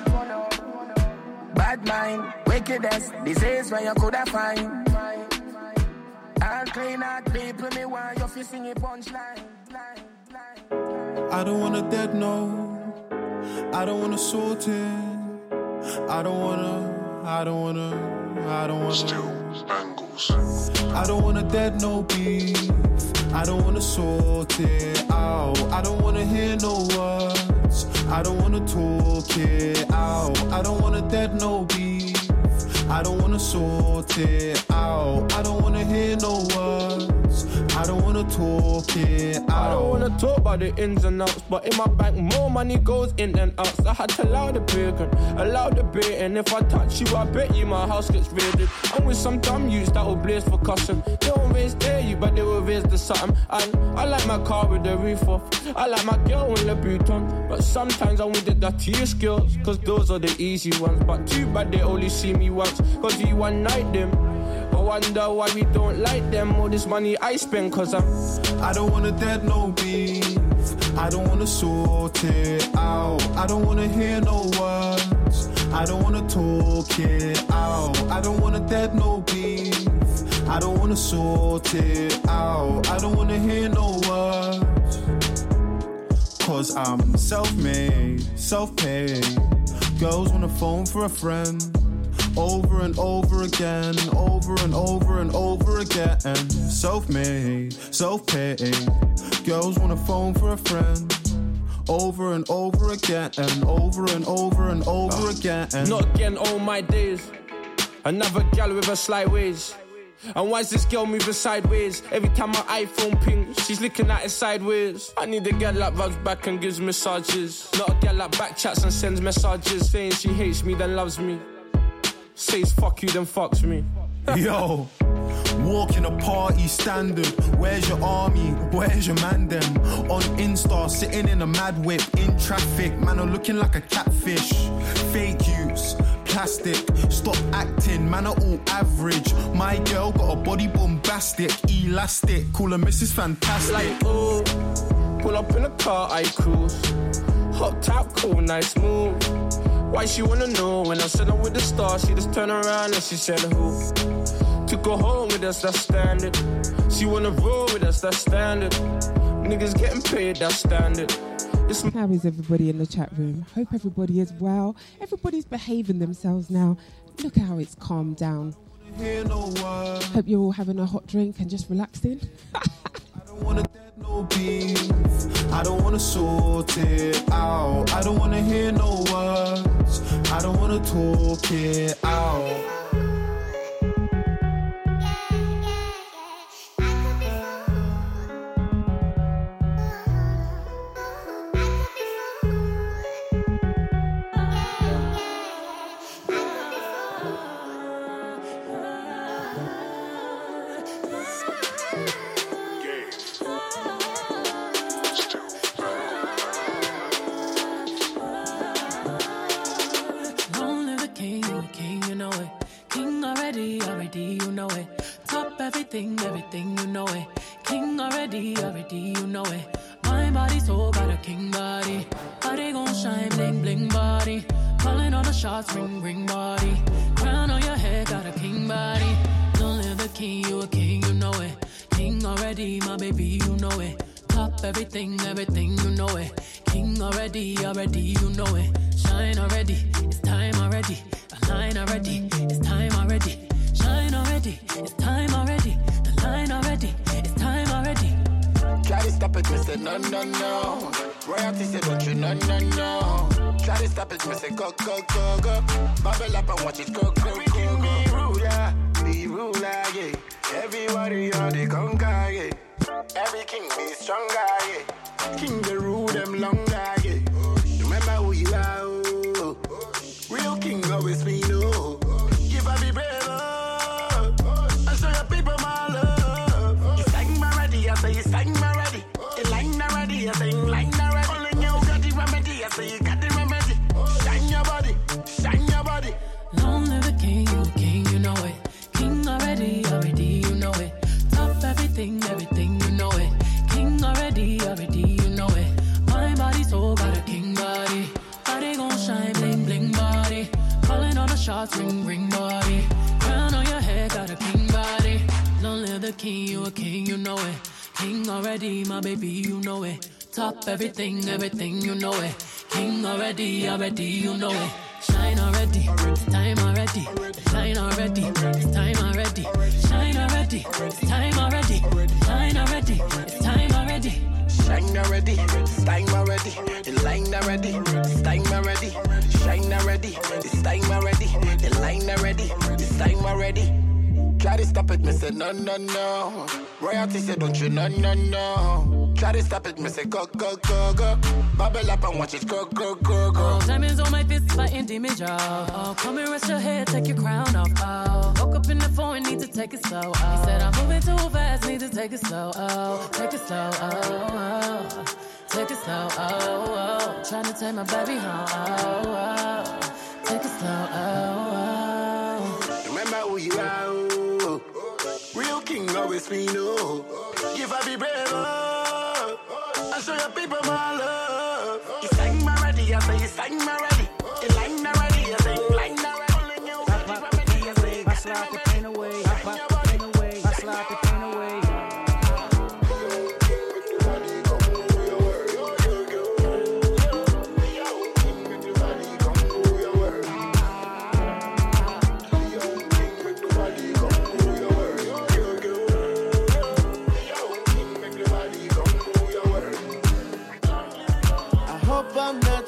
Bad mind, wickedness, disease when you coulda find. All clean out people, me want you fi sing a punchline. I don't want a dead no. I don't want to sort it. I don't wanna. I don't wanna. I don't wanna. Still angles. I don't want a dead no beef. I don't wanna sort it out. I don't wanna hear no words. I don't wanna talk it out. I don't want a dead no beef. I don't wanna sort it out. I don't wanna hear no words. I don't wanna talk it out. I don't wanna talk about the ins and outs, but in my bank more money goes in than out. So I had to allow the bacon, allow the bait, and if I touch you, I bet you my house gets raided. I'm with some dumb youths that will blaze for custom. They won't raise dare you, but they will raise the something. And I like my car with the roof off. I like my girl with the boot on, but sometimes I want the dirtiest skills, cause those are the easy ones. But too bad they only see me once, cause we one night them. Wonder why we don't like them. All this money I spend, cause I'm. I don't wanna dead no beef. I don't wanna sort it out. I don't wanna hear no words. I don't wanna talk it out. I don't wanna dead no beef. I don't wanna sort it out. I don't wanna hear no words. Cause I'm self made, self paid. Girls wanna phone for a friend over and over again, over and over and over again. Self made, self paid. Girls wanna phone for a friend. Over and over again, and over and over and over again. Not again, all my days. Another gal with a slight ways. And why's this girl moving sideways? Every time my iPhone pings, she's looking at it sideways. I need a girl that rubs back and gives massages. Not a girl that backchats and sends messages, saying she hates me then loves me. Says fuck you, then fucks me. (laughs) Yo. Walk in a party standard. Where's your army? Where's your man them? On Insta, sitting in a mad whip. In traffic, man, I'm looking like a catfish. Fake use, plastic. Stop acting, man, are all average. My girl got a body bombastic, elastic. Call her Mrs. Fantastic. Like, pull up in a car, I cruise. Hot top, cool, nice move. Why she wanna know when I said I'm with the stars? She just turned around and she said, Who? To go home with us, that's standard. She wanna roll with us, that's standard. Niggas getting paid, that's standard. It's How is everybody in the chat room? Hope everybody is well. Everybody's behaving themselves now. Look how it's calmed down. Hope you're all having a hot drink and just relaxing. (laughs) I don't wanna dead no beef. I don't wanna sort it out. I don't wanna hear no wanna talk it out.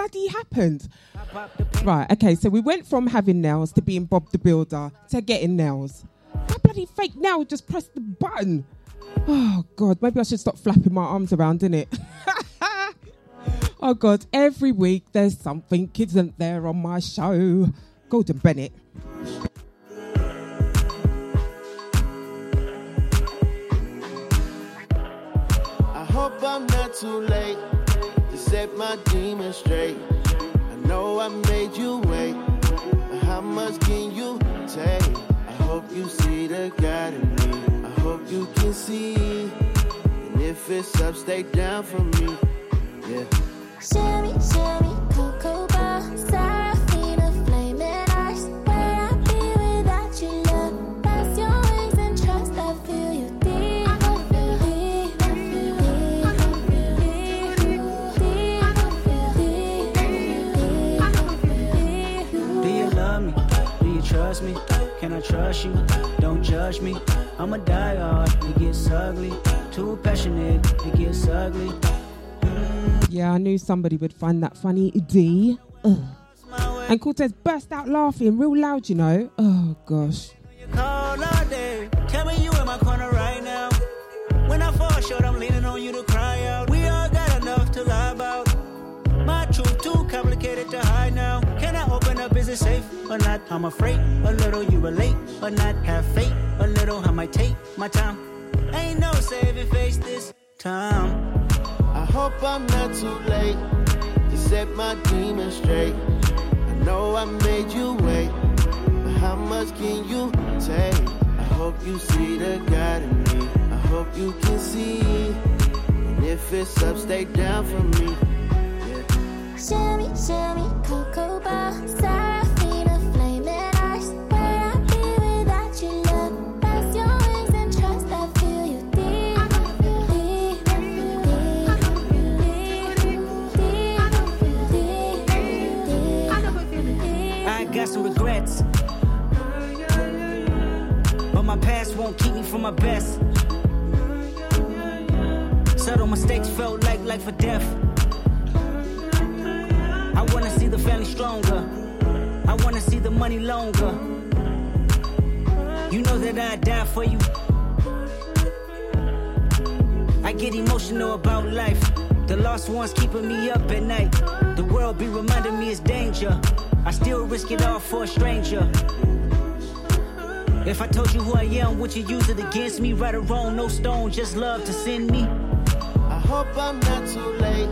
bloody happened? Right, okay, so we went from having nails to being Bob the Builder to getting nails. That bloody fake nail just pressed the button. Oh, God, maybe I should stop flapping my arms around, innit? (laughs) oh, God, every week there's something isn't there on my show. Golden Bennett. I hope I'm not too late set my demons straight. I know I made you wait, how much can you take? I hope you see the God in me. I hope you can see. And if it's up, stay down for me. Yeah. Sherry, Sherry, Cocoa Bar, trust me? Can I trust you? Don't judge me. I'm a diehard. It gets ugly. Too passionate. It gets ugly. Yeah, I knew somebody would find that funny. D. Ugh. And Cortez burst out laughing real loud, you know. Oh, gosh. Call all day. Tell me you in my corner right now. When I fall short, I'm leaning on you to cry out. We all got enough to lie about. My truth too complicated to hide now. Can I open up? Is it safe or not? I'm afraid a little you relate or not. Have faith a little. I might take my time. Ain't no saving face this time. I hope I'm not too late to set my demons straight. I know I made you wait, but how much can you take? I hope you see the God in me. I hope you can see. And if it's up, stay down for me. Sherry, Sherry, Cocoa Bar, my past won't keep me from my best. Subtle mistakes felt like life or death. I wanna see the family stronger. I wanna see the money longer. You know that I'd die for you. I get emotional about life. The lost ones keeping me up at night. The world be reminding me it's danger. I still risk it all for a stranger. If I told you who I am, would you use it against me? Right or wrong, no stone, just love to send me. I hope I'm not too late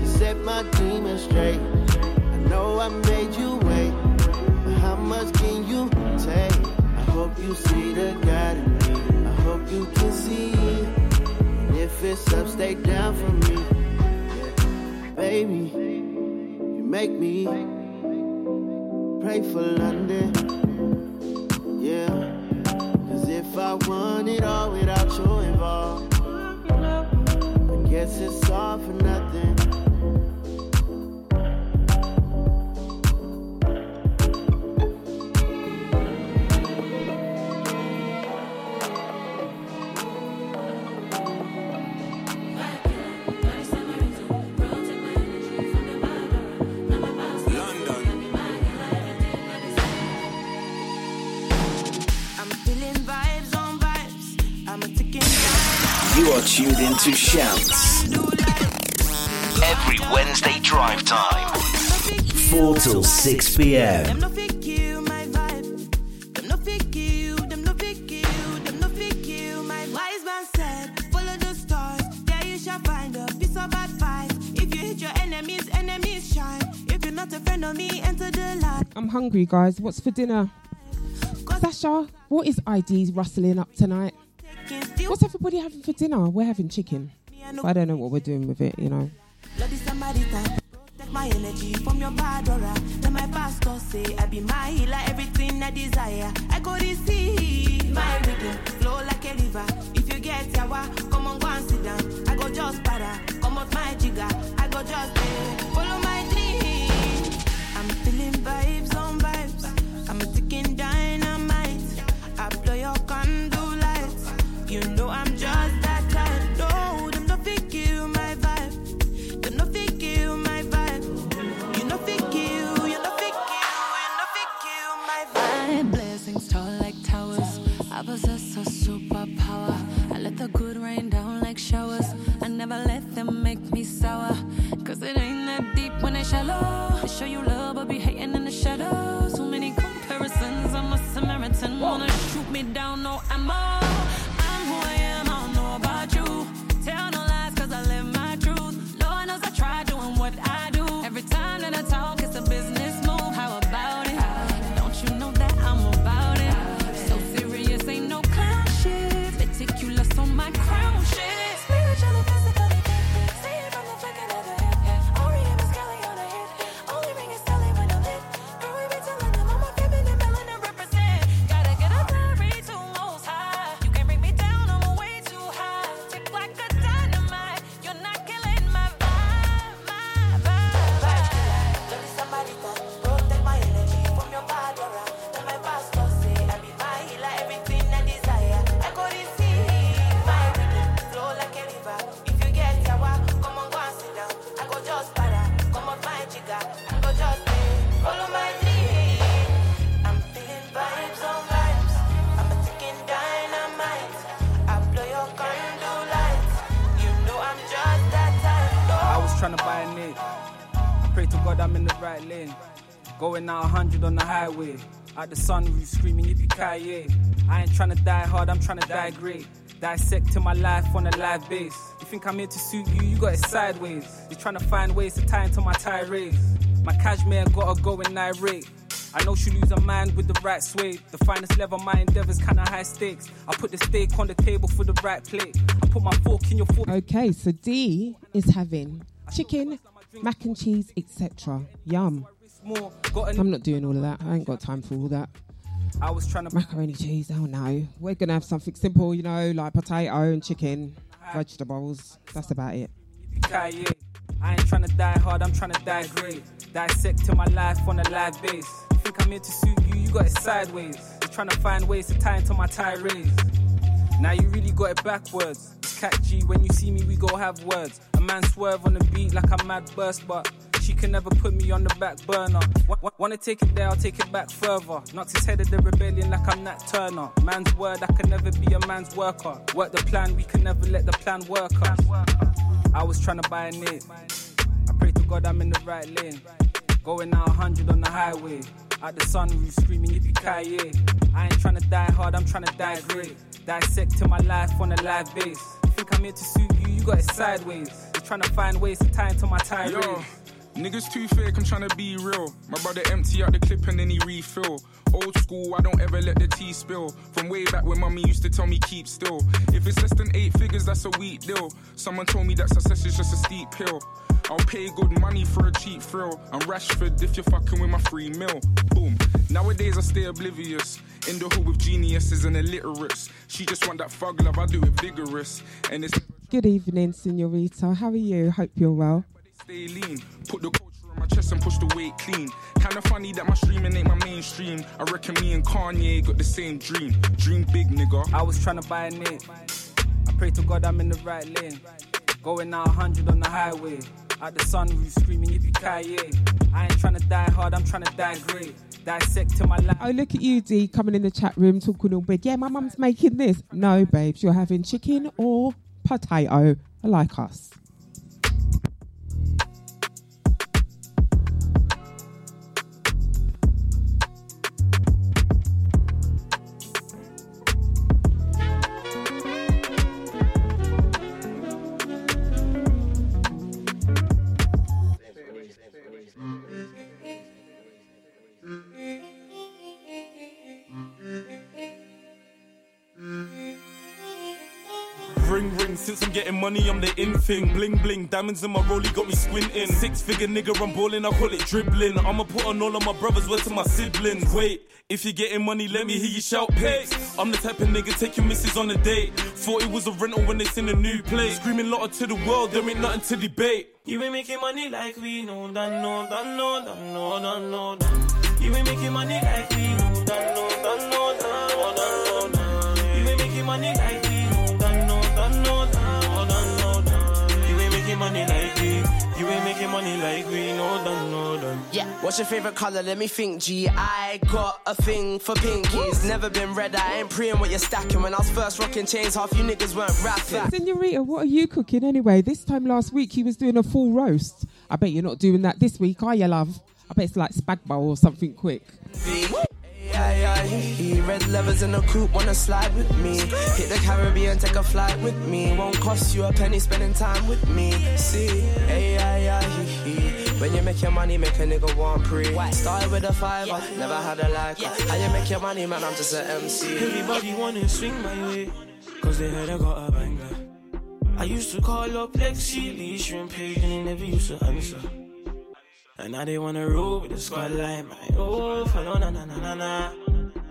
to set my demons straight. I know I made you wait, but how much can you take? I hope you see the God in me. I hope you can see. And if it's up, stay down for me. Baby, you make me pray for London. Cause if I want it all without you involved, I guess it's all for nothing. Enemies shine. If you're not a friend of me, enter the light. I'm hungry, guys. What's for dinner? Sasha, what is IDs rustling up tonight? What's everybody having for dinner? We're having chicken. I don't know what we're doing with it, you know. My energy from your. Then my pastor say I be my healer, everything I desire. I go receive my rhythm, flow like a river. If you get come on, go and sit down. I go just para, come my jigger. I go just eh, follow my sour. Cause it ain't that deep when it's shallow. I show you love, but be hating in the shadows. Too many comparisons. I'm a Samaritan. Wanna shoot me down, no ammo. I'm in the right lane. Going out 100 on the highway. At the sunroof screaming yippee ki I ain't trying to die hard, I'm trying to die great. Dissecting my life on a live base. You think I'm here to suit you, you got it sideways. You're trying to find ways to tie into my tirades. My cashmere gotta go in irate. I know she lose her mind with the right sway. The finest level, my endeavors kinda high stakes. I put the steak on the table for the right plate. I put my fork in your fork. Okay, so D is having chicken, mac and cheese, etc. Yum. I'm not doing all of that. I ain't got time for all that. I was trying to macaroni cheese. Oh no, we're gonna have something simple, you know, like potato and chicken, vegetables. That's about it. I ain't trying to die hard, I'm trying to die great. Dissecting my life on a live base. You think I'm here to suit you, you got it sideways. Trying to find ways to tie into my tirades. Now you really got it backwards. It's cat G, when you see me, we go have words. A man swerve on the beat like a mad burst, but she can never put me on the back burner. Wa- Wanna take it there, I'll take it back further. Knocked his head of the rebellion like I'm Nat Turner. Man's word, I can never be a man's worker. Work the plan, we can never let the plan work us. I was trying to buy a nit. I pray to God I'm in the right lane. Going out 100 on the highway. At the sunroof screaming yippee ki I ain't trying to die hard, I'm trying to die great. Dissecting my life on a live base. You think I'm here to suit you, you got it sideways. You're trying to find ways to tie into my tirades. Yo, niggas too fake, I'm trying to be real. My brother empty out the clip and then he refill. Old school, I don't ever let the tea spill. From way back when mommy used to tell me keep still. If it's less than eight figures, that's a weak deal. Someone told me that success is just a steep pill. I'll pay good money for a cheap thrill. I'm Rashford if you're fucking with my free meal. Boom. Nowadays I stay oblivious. In the hood with geniuses and illiterates. She just want that thug love, I do it vigorous. And it's Good evening, Senorita. How are you? Hope you're well. stay lean. Put the culture on my chest and push the weight clean. Kinda funny that my streaming ain't my mainstream. I reckon me and Kanye got the same dream. Dream big, nigga. I was trying to buy a nit. I pray to God I'm in the right lane. Going out 100 on the highway. At the sunroof screaming yippee ki I ain't trying to die hard, I'm trying to die great. Dissecting my life. Oh, look at you, D, coming in the chat room talking all big. Yeah, my mum's making this. No, babes, you're having chicken or potato. Like us. Money, I'm the in thing. Bling bling, diamonds in my rollie got me squinting. Six figure nigga, I'm balling, I call it dribbling. I'ma put on all of my brothers, word to my siblings. Wait, if you're getting money, let me hear you shout pay. I'm the type of nigga take your missus on a date. Thought it was a rental when they seen a new place. Screaming lotter to the world, there ain't nothing to debate. You ain't making money like we know, done, no, done, no, done, no, done, no, done. You ain't making money like we know, done, no, done, no, done, no, done, no, done. You ain't making money like money like we, you ain't making money like we know, done, no, done. Yeah. What's your favorite color? Let me think, G. I got a thing for pinkies. Never been red. I ain't preying what you're stacking. When I was first rocking chains, half you niggas weren't rapping. Senorita, what are you cooking anyway? This time last week he was doing a full roast. I bet you're not doing that this week, are you, love? I bet it's like spag bowl or something quick. Yeah, yeah, Red levers in a coupe, wanna slide with me. Hit the Caribbean, take a flight with me. Won't cost you a penny spending time with me. See, yeah, When you make your money, make a nigga want pre. Started with a fiver, never had a like. How you make your money, man? I'm just an MC. Everybody wanna swing my way, cause they heard I got a banger. I used to call up Lexi, Lee, Shrimp Page, and they never used to answer. And now they wanna roll with the squad like mine. Oh, follow na na na na na.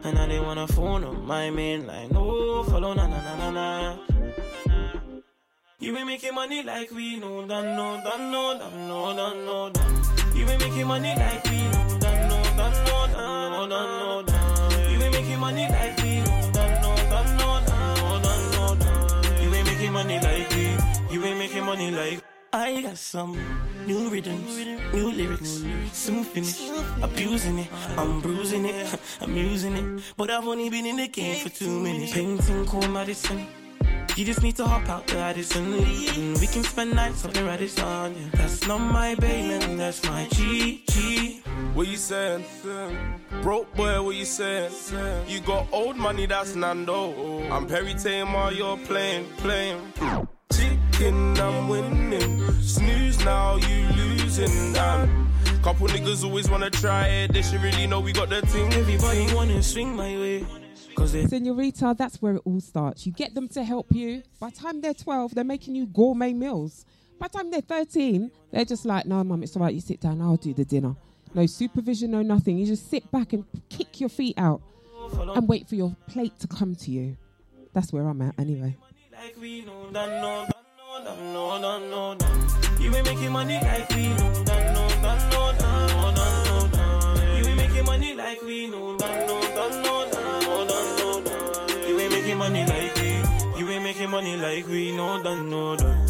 And now they wanna phone on my main line. Oh, follow na na na na na. You ain't making money like we know, done no, done no, done no, done no, done. You ain't making money like we know, done no, done no, done no, done no, done. You ain't making money like we know, done no, done no, done no, done no, done. You ain't making money like we, you ain't making money like. I got some new rhythms, new lyrics, soon finish. Abusing it, I'm bruising it, (laughs) I'm using it. But I've only been in the game for two minutes. Painting cool medicine. You just need to hop out the Addison and we can spend nights up in Radisson. Yeah. That's not my baby, man, that's my G G. What you saying? Broke boy, what you saying? You got old money, that's Nando. I'm Perry Tamer, you're playing, playing. Chicken, I'm winning. Snooze now, you losing. Damn. Couple niggas always wanna try it. They should really know we got the thing. Everybody wanna swing my way. Cause they Senorita, that's where it all starts. You get them to help you. By the time they're 12, they're making you gourmet meals. By the time they're 13, they're just like, no, mum, it's all right. You sit down. I'll do the dinner. No supervision, no nothing. You just sit back and kick your feet out and wait for your plate to come to you. That's where I'm at anyway. Money like we, you ain't making money like we know, done no, done.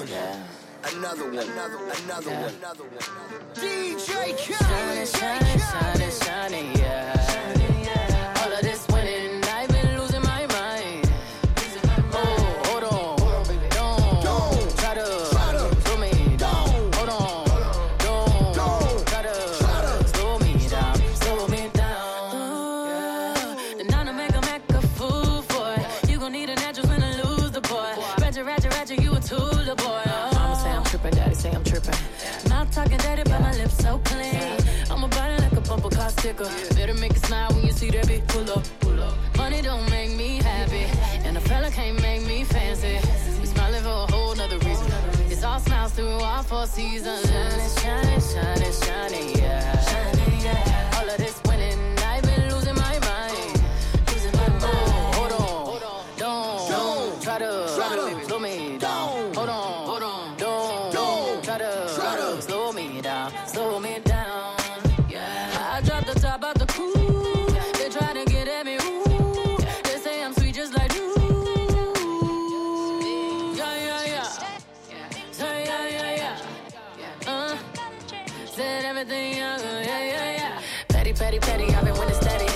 For this one. Another one. Another, another one. Another one. DJ Shining, shining, shining, shining, yeah. Sticker. Better make it smile when you see that big pull up. Pull up. Money don't make me happy, and a fella can't make me fancy. We smiling for a whole nother reason. It's all smiles through all four seasons. Shining, shining, shining. Shining, petty, petty. I've been winning steady.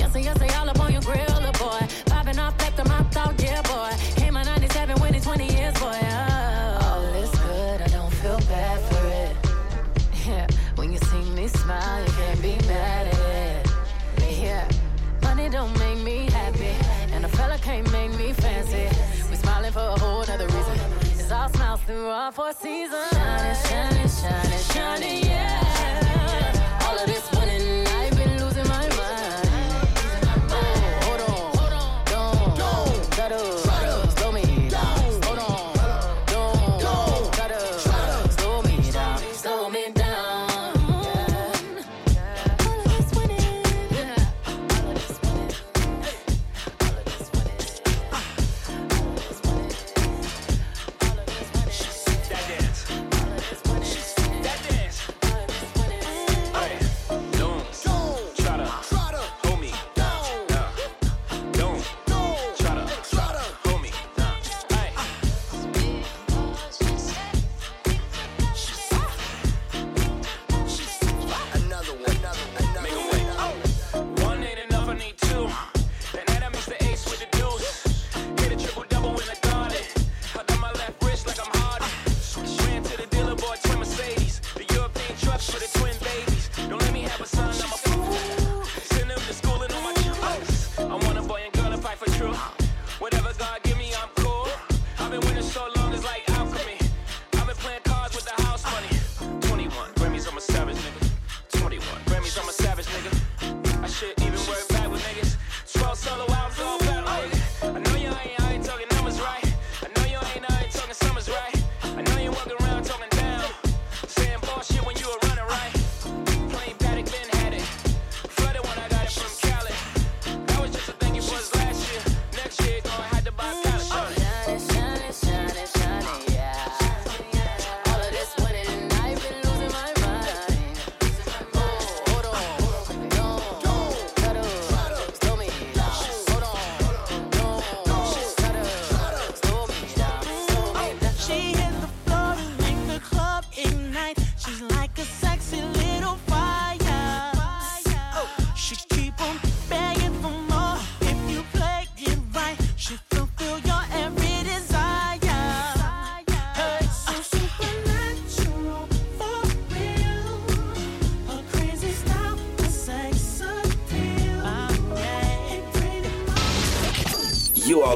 Yes, and yes, they all up on your grill, little boy. Popping off, back to my thought, yeah, boy. Came out 97 when it's 20 years, boy. Oh. All is good, I don't feel bad for it. (laughs) Yeah, when you see me smile, you can't be mad at it. Yeah, money don't make me happy, and a fella can't make me fancy. We smiling for a whole other reason. It's all smiles through all four seasons. Shining, shining, shining, shining, yeah.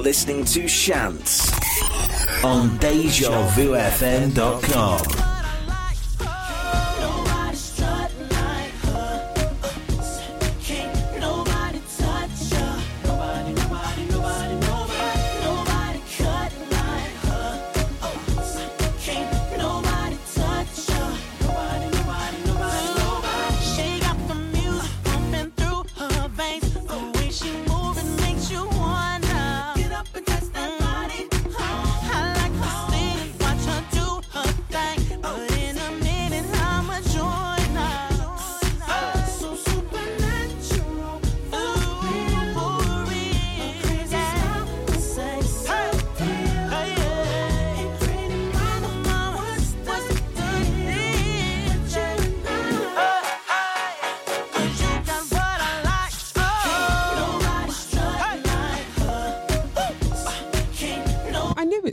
are listening to Shants on DejaVuFM.com.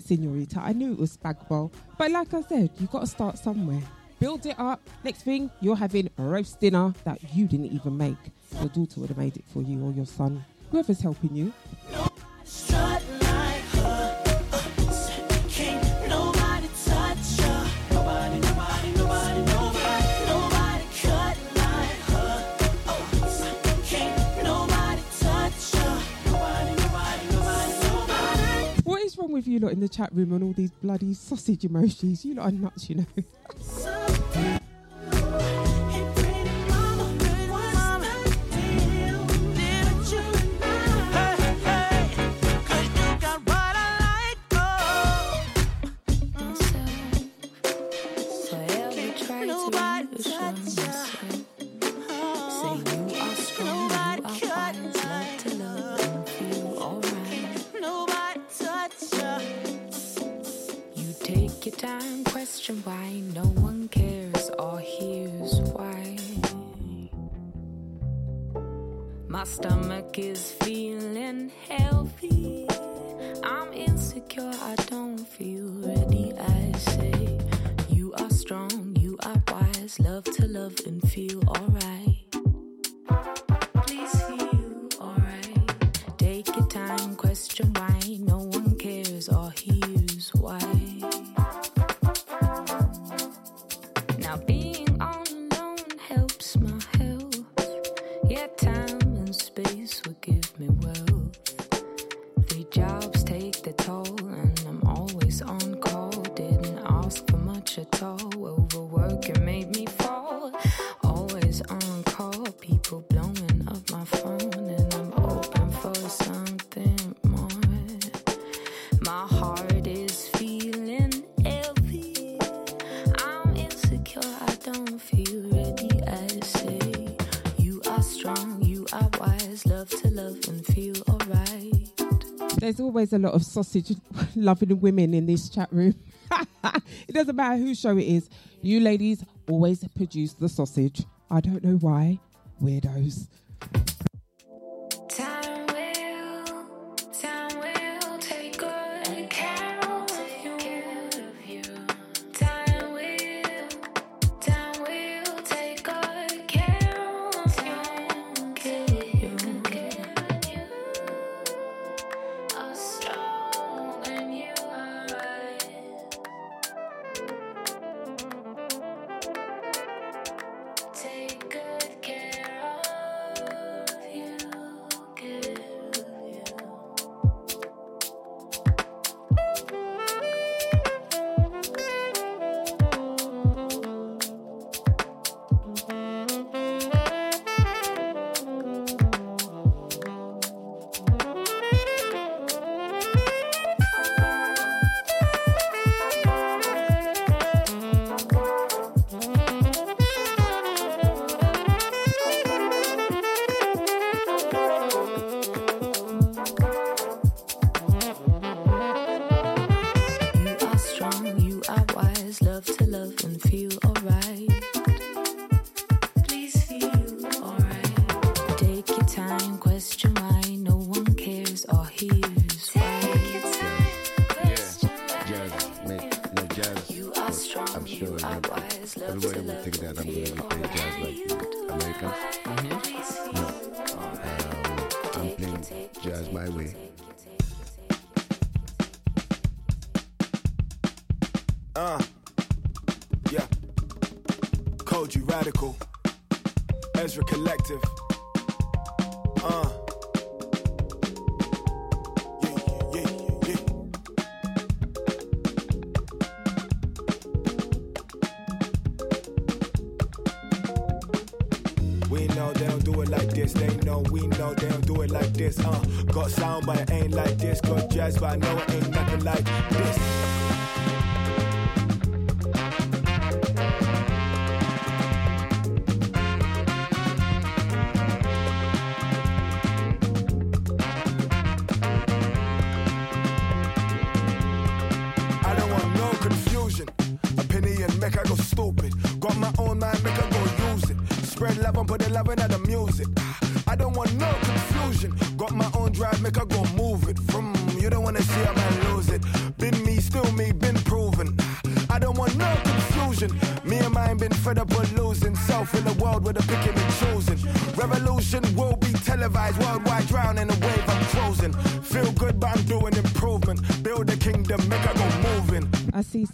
Senorita. I knew it was Spagbol. But like I said, you got to start somewhere. Build it up. Next thing, you're having a roast dinner that you didn't even make. Your daughter would have made it for you or your son, whoever's helping you. What's wrong with you lot in the chat room on all these bloody sausage emojis? You lot are nuts, you know. time question why no one cares or hears why. My stomach is feeling healthy. I'm insecure, I don't feel ready. I say, You are strong, you are wise. Love to love and feel alright. Always a lot of sausage (laughs) loving women in this chat room. (laughs) it doesn't matter whose show it is. You ladies always produce the sausage. I don't know why. Weirdos.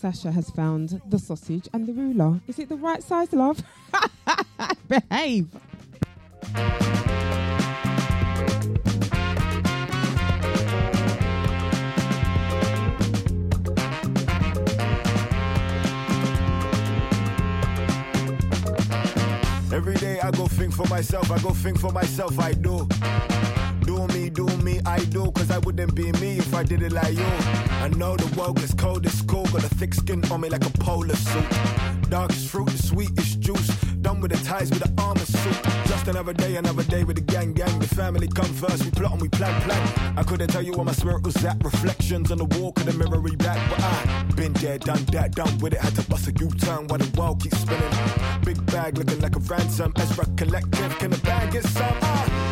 Sasha has found the sausage and the ruler. Is it the right size, love? (laughs) Behave. Every day I go think for myself, I go think for myself, I do. Me, do me, I do, cause I wouldn't be me if I did it like you. I know the world gets cold, it's cool, got a thick skin on me like a polar suit. Darkest fruit, the sweetest juice. Done with the ties with the armor suit. Just another day, another day with the gang, gang. The family come first, we plot and we plan, plan. I couldn't tell you where my spirit was at. Reflections on the wall, could the mirror back, but I been there, done that, done with it. Had to bust a U-turn while the world keeps spinning. Big bag looking like a ransom. Ezra Collective, can the bag get some? Ah.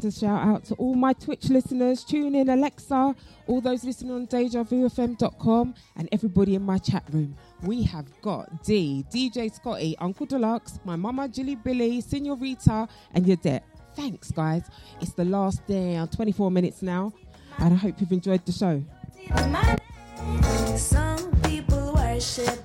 send a shout out to all my Twitch listeners. TuneIn, Alexa, all those listening on DejaVuFM.com, and everybody in my chat room. We have got D, DJ Scotty, Uncle Deluxe, my mama Jilly Billy, Senorita, and Yadette. Thanks, guys. It's the last day, uh, 24 minutes now, and I hope you've enjoyed the show. Some people worship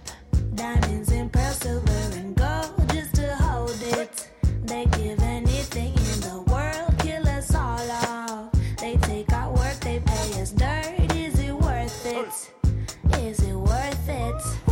Is it worth it?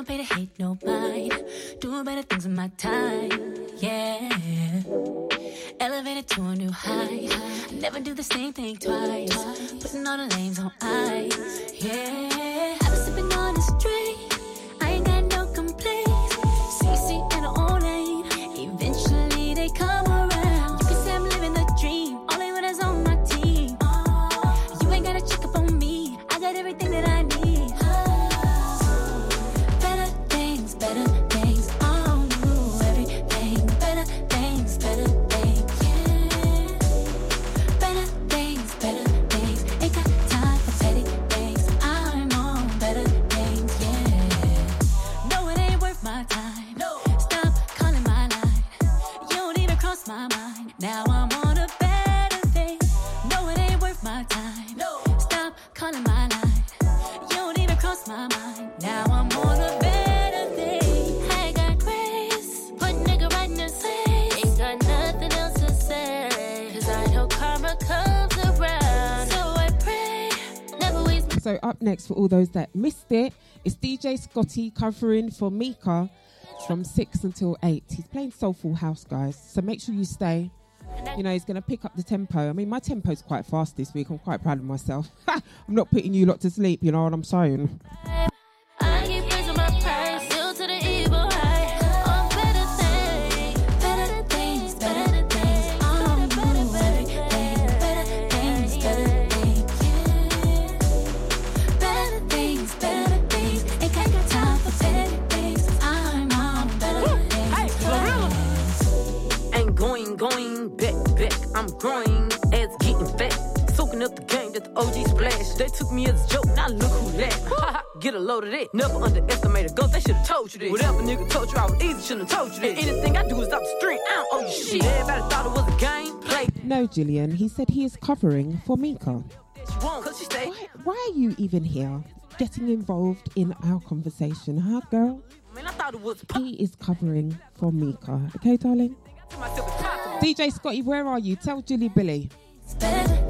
don't pay to hate no mind. Doing better things with my time, yeah. Elevated to a new height. I never do the same thing twice. For all those that missed it, it's DJ Scotty covering for Mika from six until eight. He's playing soulful house, guys. So make sure you stay. You know, he's going to pick up the tempo. I mean, my tempo's quite fast this week. I'm quite proud of myself. (laughs) I'm not putting you lot to sleep. You know what I'm saying? OG splash. They took me as a joke, now look who laughed. Ha ha, get a load of that. Never underestimate a ghost, they should've told you this. Whatever nigga told you I was easy, shouldn't have told you this. And anything I do is up the stream, I don't owe you shit. Everybody thought it was a game, play. No, Gillian. He said he is covering for Mika. Why, Why are you even here? Getting involved in our conversation, huh, girl? Man, I thought it was He is covering for Mika. Okay, darling? DJ Scotty, where are you? Tell Jilly Billy. On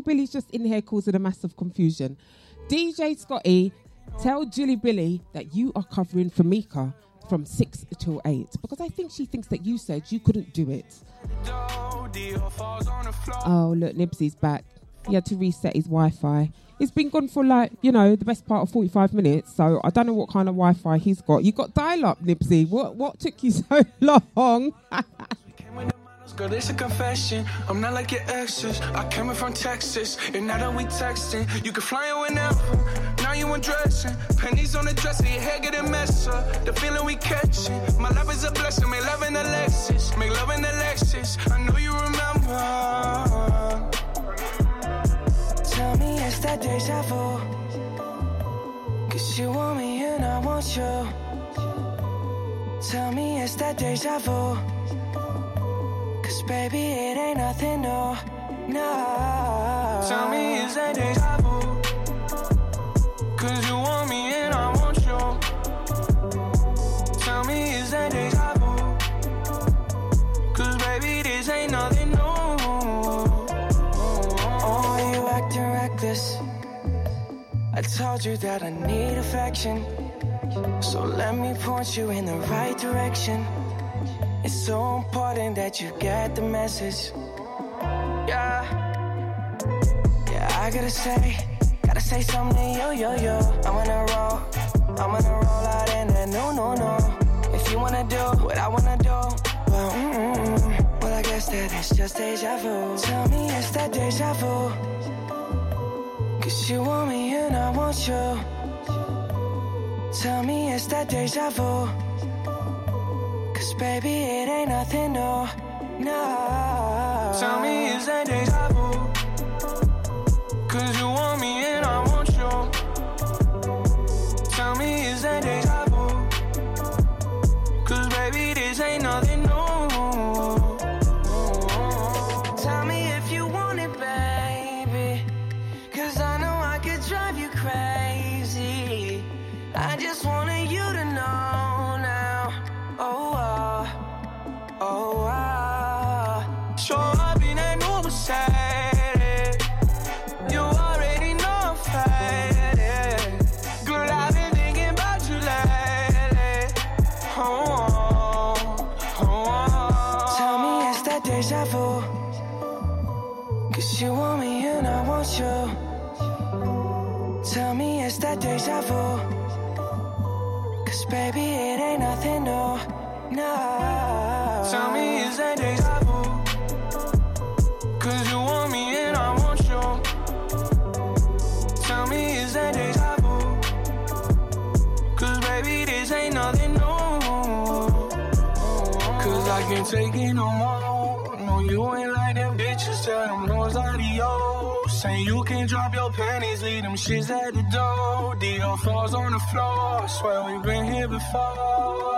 Jilly Billy's just in here causing a massive confusion. DJ Scotty, tell Julie Billy that you are covering for Mika from 6 till 8 because I think she thinks that you said you couldn't do it. Oh, look, Nipsey's back. He had to reset his Wi Fi. He's been gone for like, you know, the best part of 45 minutes. So I don't know what kind of Wi Fi he's got. You got dial up, Nipsey. What, what took you (laughs) so long? (laughs) Girl, it's a confession. I'm not like your exes. I came in from Texas, and now that we texting, you can fly in whenever. Now you undressing, pennies on the dresser, your hair getting messed up. The feeling we catching, my love is a blessing. Make love in the Lexus, make love in the Lexus. I know you remember. Tell me it's that deja vu. Cause you want me and I want you. Tell me it's that deja vu. Cause baby, it ain't nothing new. No. Tell me, is that deja vu? Cause you want me and I want you. Tell me, is that deja vu? Cause baby, this ain't nothing new. Oh, you acting reckless. I told you that I need affection. So let me point you in the right direction. It's so important that you get the message. Yeah. Yeah, I gotta say, gotta say something you, yo, yo. I'm gonna roll, I'm gonna roll out in that no, no, no. If you wanna do what I wanna do, well, mm-mm. Well, I guess that it's just deja vu. Tell me it's that deja vu. Cause you want me and I want want you. Tell me it's that deja vu. Cause baby, it ain't nothing new. No. Tell me is that deja vu. Cause you want me and I want you. Tell me is that deja vu. Cause baby, this ain't nothing new. You want me and I want you. Tell me it's that deja vu. Cause baby, it ain't nothing new. No. Tell me is that deja vu. Cause you want me and I want you. Tell me is that deja vu. Cause baby, this ain't nothing new. Cause I can't take it no more. No, you ain't like them bitches. Tell them no's adios. Saying you can drop your panties, leave them shits at the door. Dio falls on the floor. Swear we've been here before.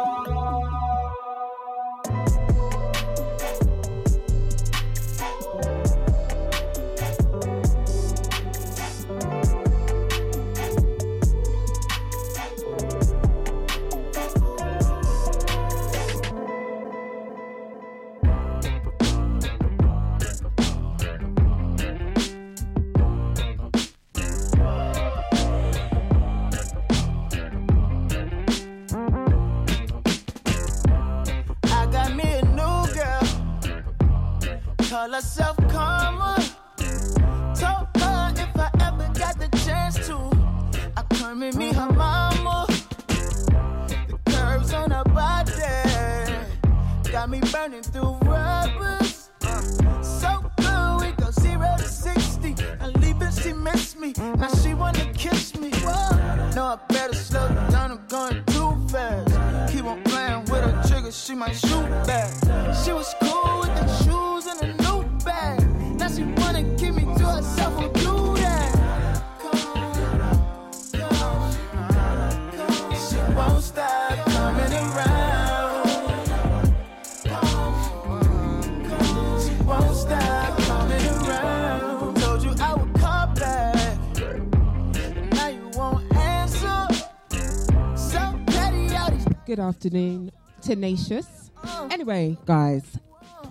Guys,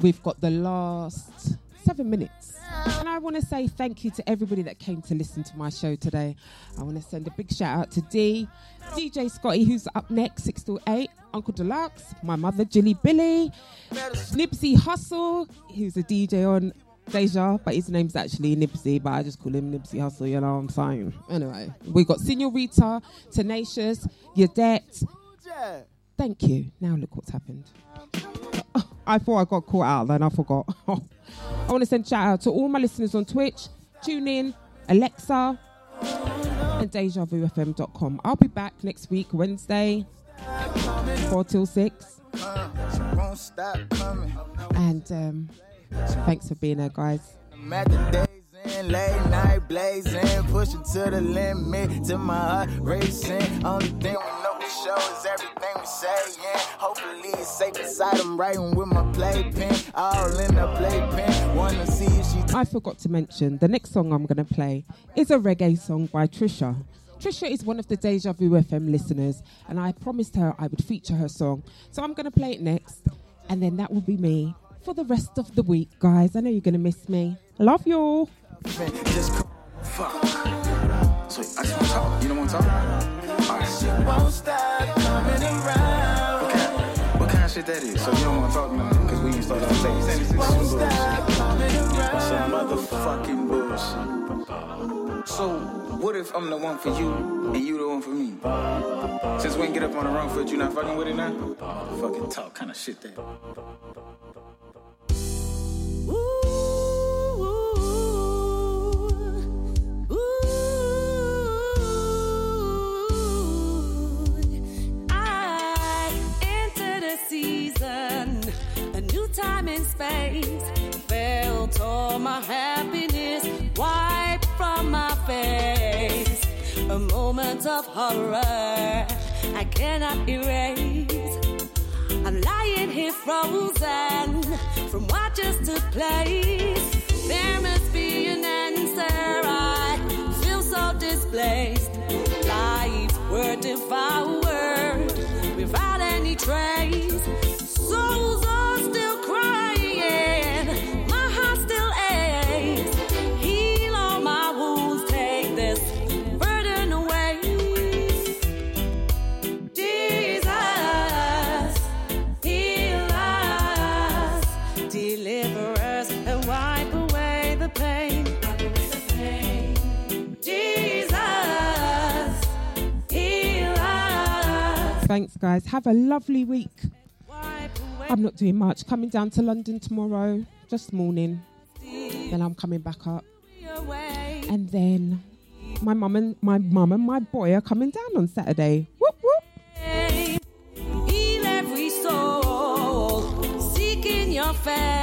we've got the last seven minutes. And I want to say thank you to everybody that came to listen to my show today. I want to send a big shout out to D, DJ Scotty, who's up next, 6 to 8, Uncle Deluxe, my mother, Jilly Billy, Nipsey Hustle, who's a DJ on Deja, but his name's actually Nipsey, but I just call him Nipsey Hustle, you know what I'm saying? Anyway, we've got Senorita, Tenacious, Yadette. Thank you. Now look what's happened. I thought I got caught out, then I forgot. (laughs) I want to send shout out to all my listeners on Twitch, TuneIn, Alexa, and DejaVuFM.com. I'll be back next week, Wednesday, 4 till 6. won't stop coming. And um, thanks for being there, guys. Late night blazing, pushing to the limit, to my heart racing. Only thing we know for sure is everything we saying. Hopefully it's safe inside. I'm writing with my playpen, all in the playpen. Wanna see if she I forgot to mention the next song I'm to play is a reggae song by Trisha. Trisha is one of the Deja Vu FM listeners, and I promised her I would feature her song. So I'm going to play it next, and then that will be me for the rest of the week, guys. I know you're going to miss me. Love you all. Just Fuck. So I just want to talk. You don't want to talk? Alright. won't stop coming around. What kind of shit that is? So you don't want to talk now? Because we ain't started this is some bullshit. Some motherfucking bullshit. So what if I'm the one for you and you the one for me? Since we ain't get up on the wrong foot, you not fucking with it now? Fucking talk kind of shit that. a season, a new time and space. Felt all my happiness wiped from my face. A moment of horror I cannot erase. I'm lying here frozen from what just took place. There must be an answer. I feel so displaced. Life were devoured. Guys. Have a lovely week. I'm not doing much. Coming down to London tomorrow, just morning. Then I'm coming back up. And then my mum and my mum and my boy are coming down on Saturday. Whoop whoop. Heal every soul, seeking your face.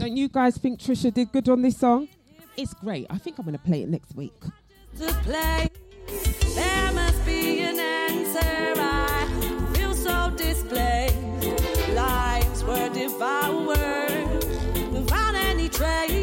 Don't you guys think Trisha did good on this song? It's great. I think I'm going to play it next week. Lives were devoured without any trace.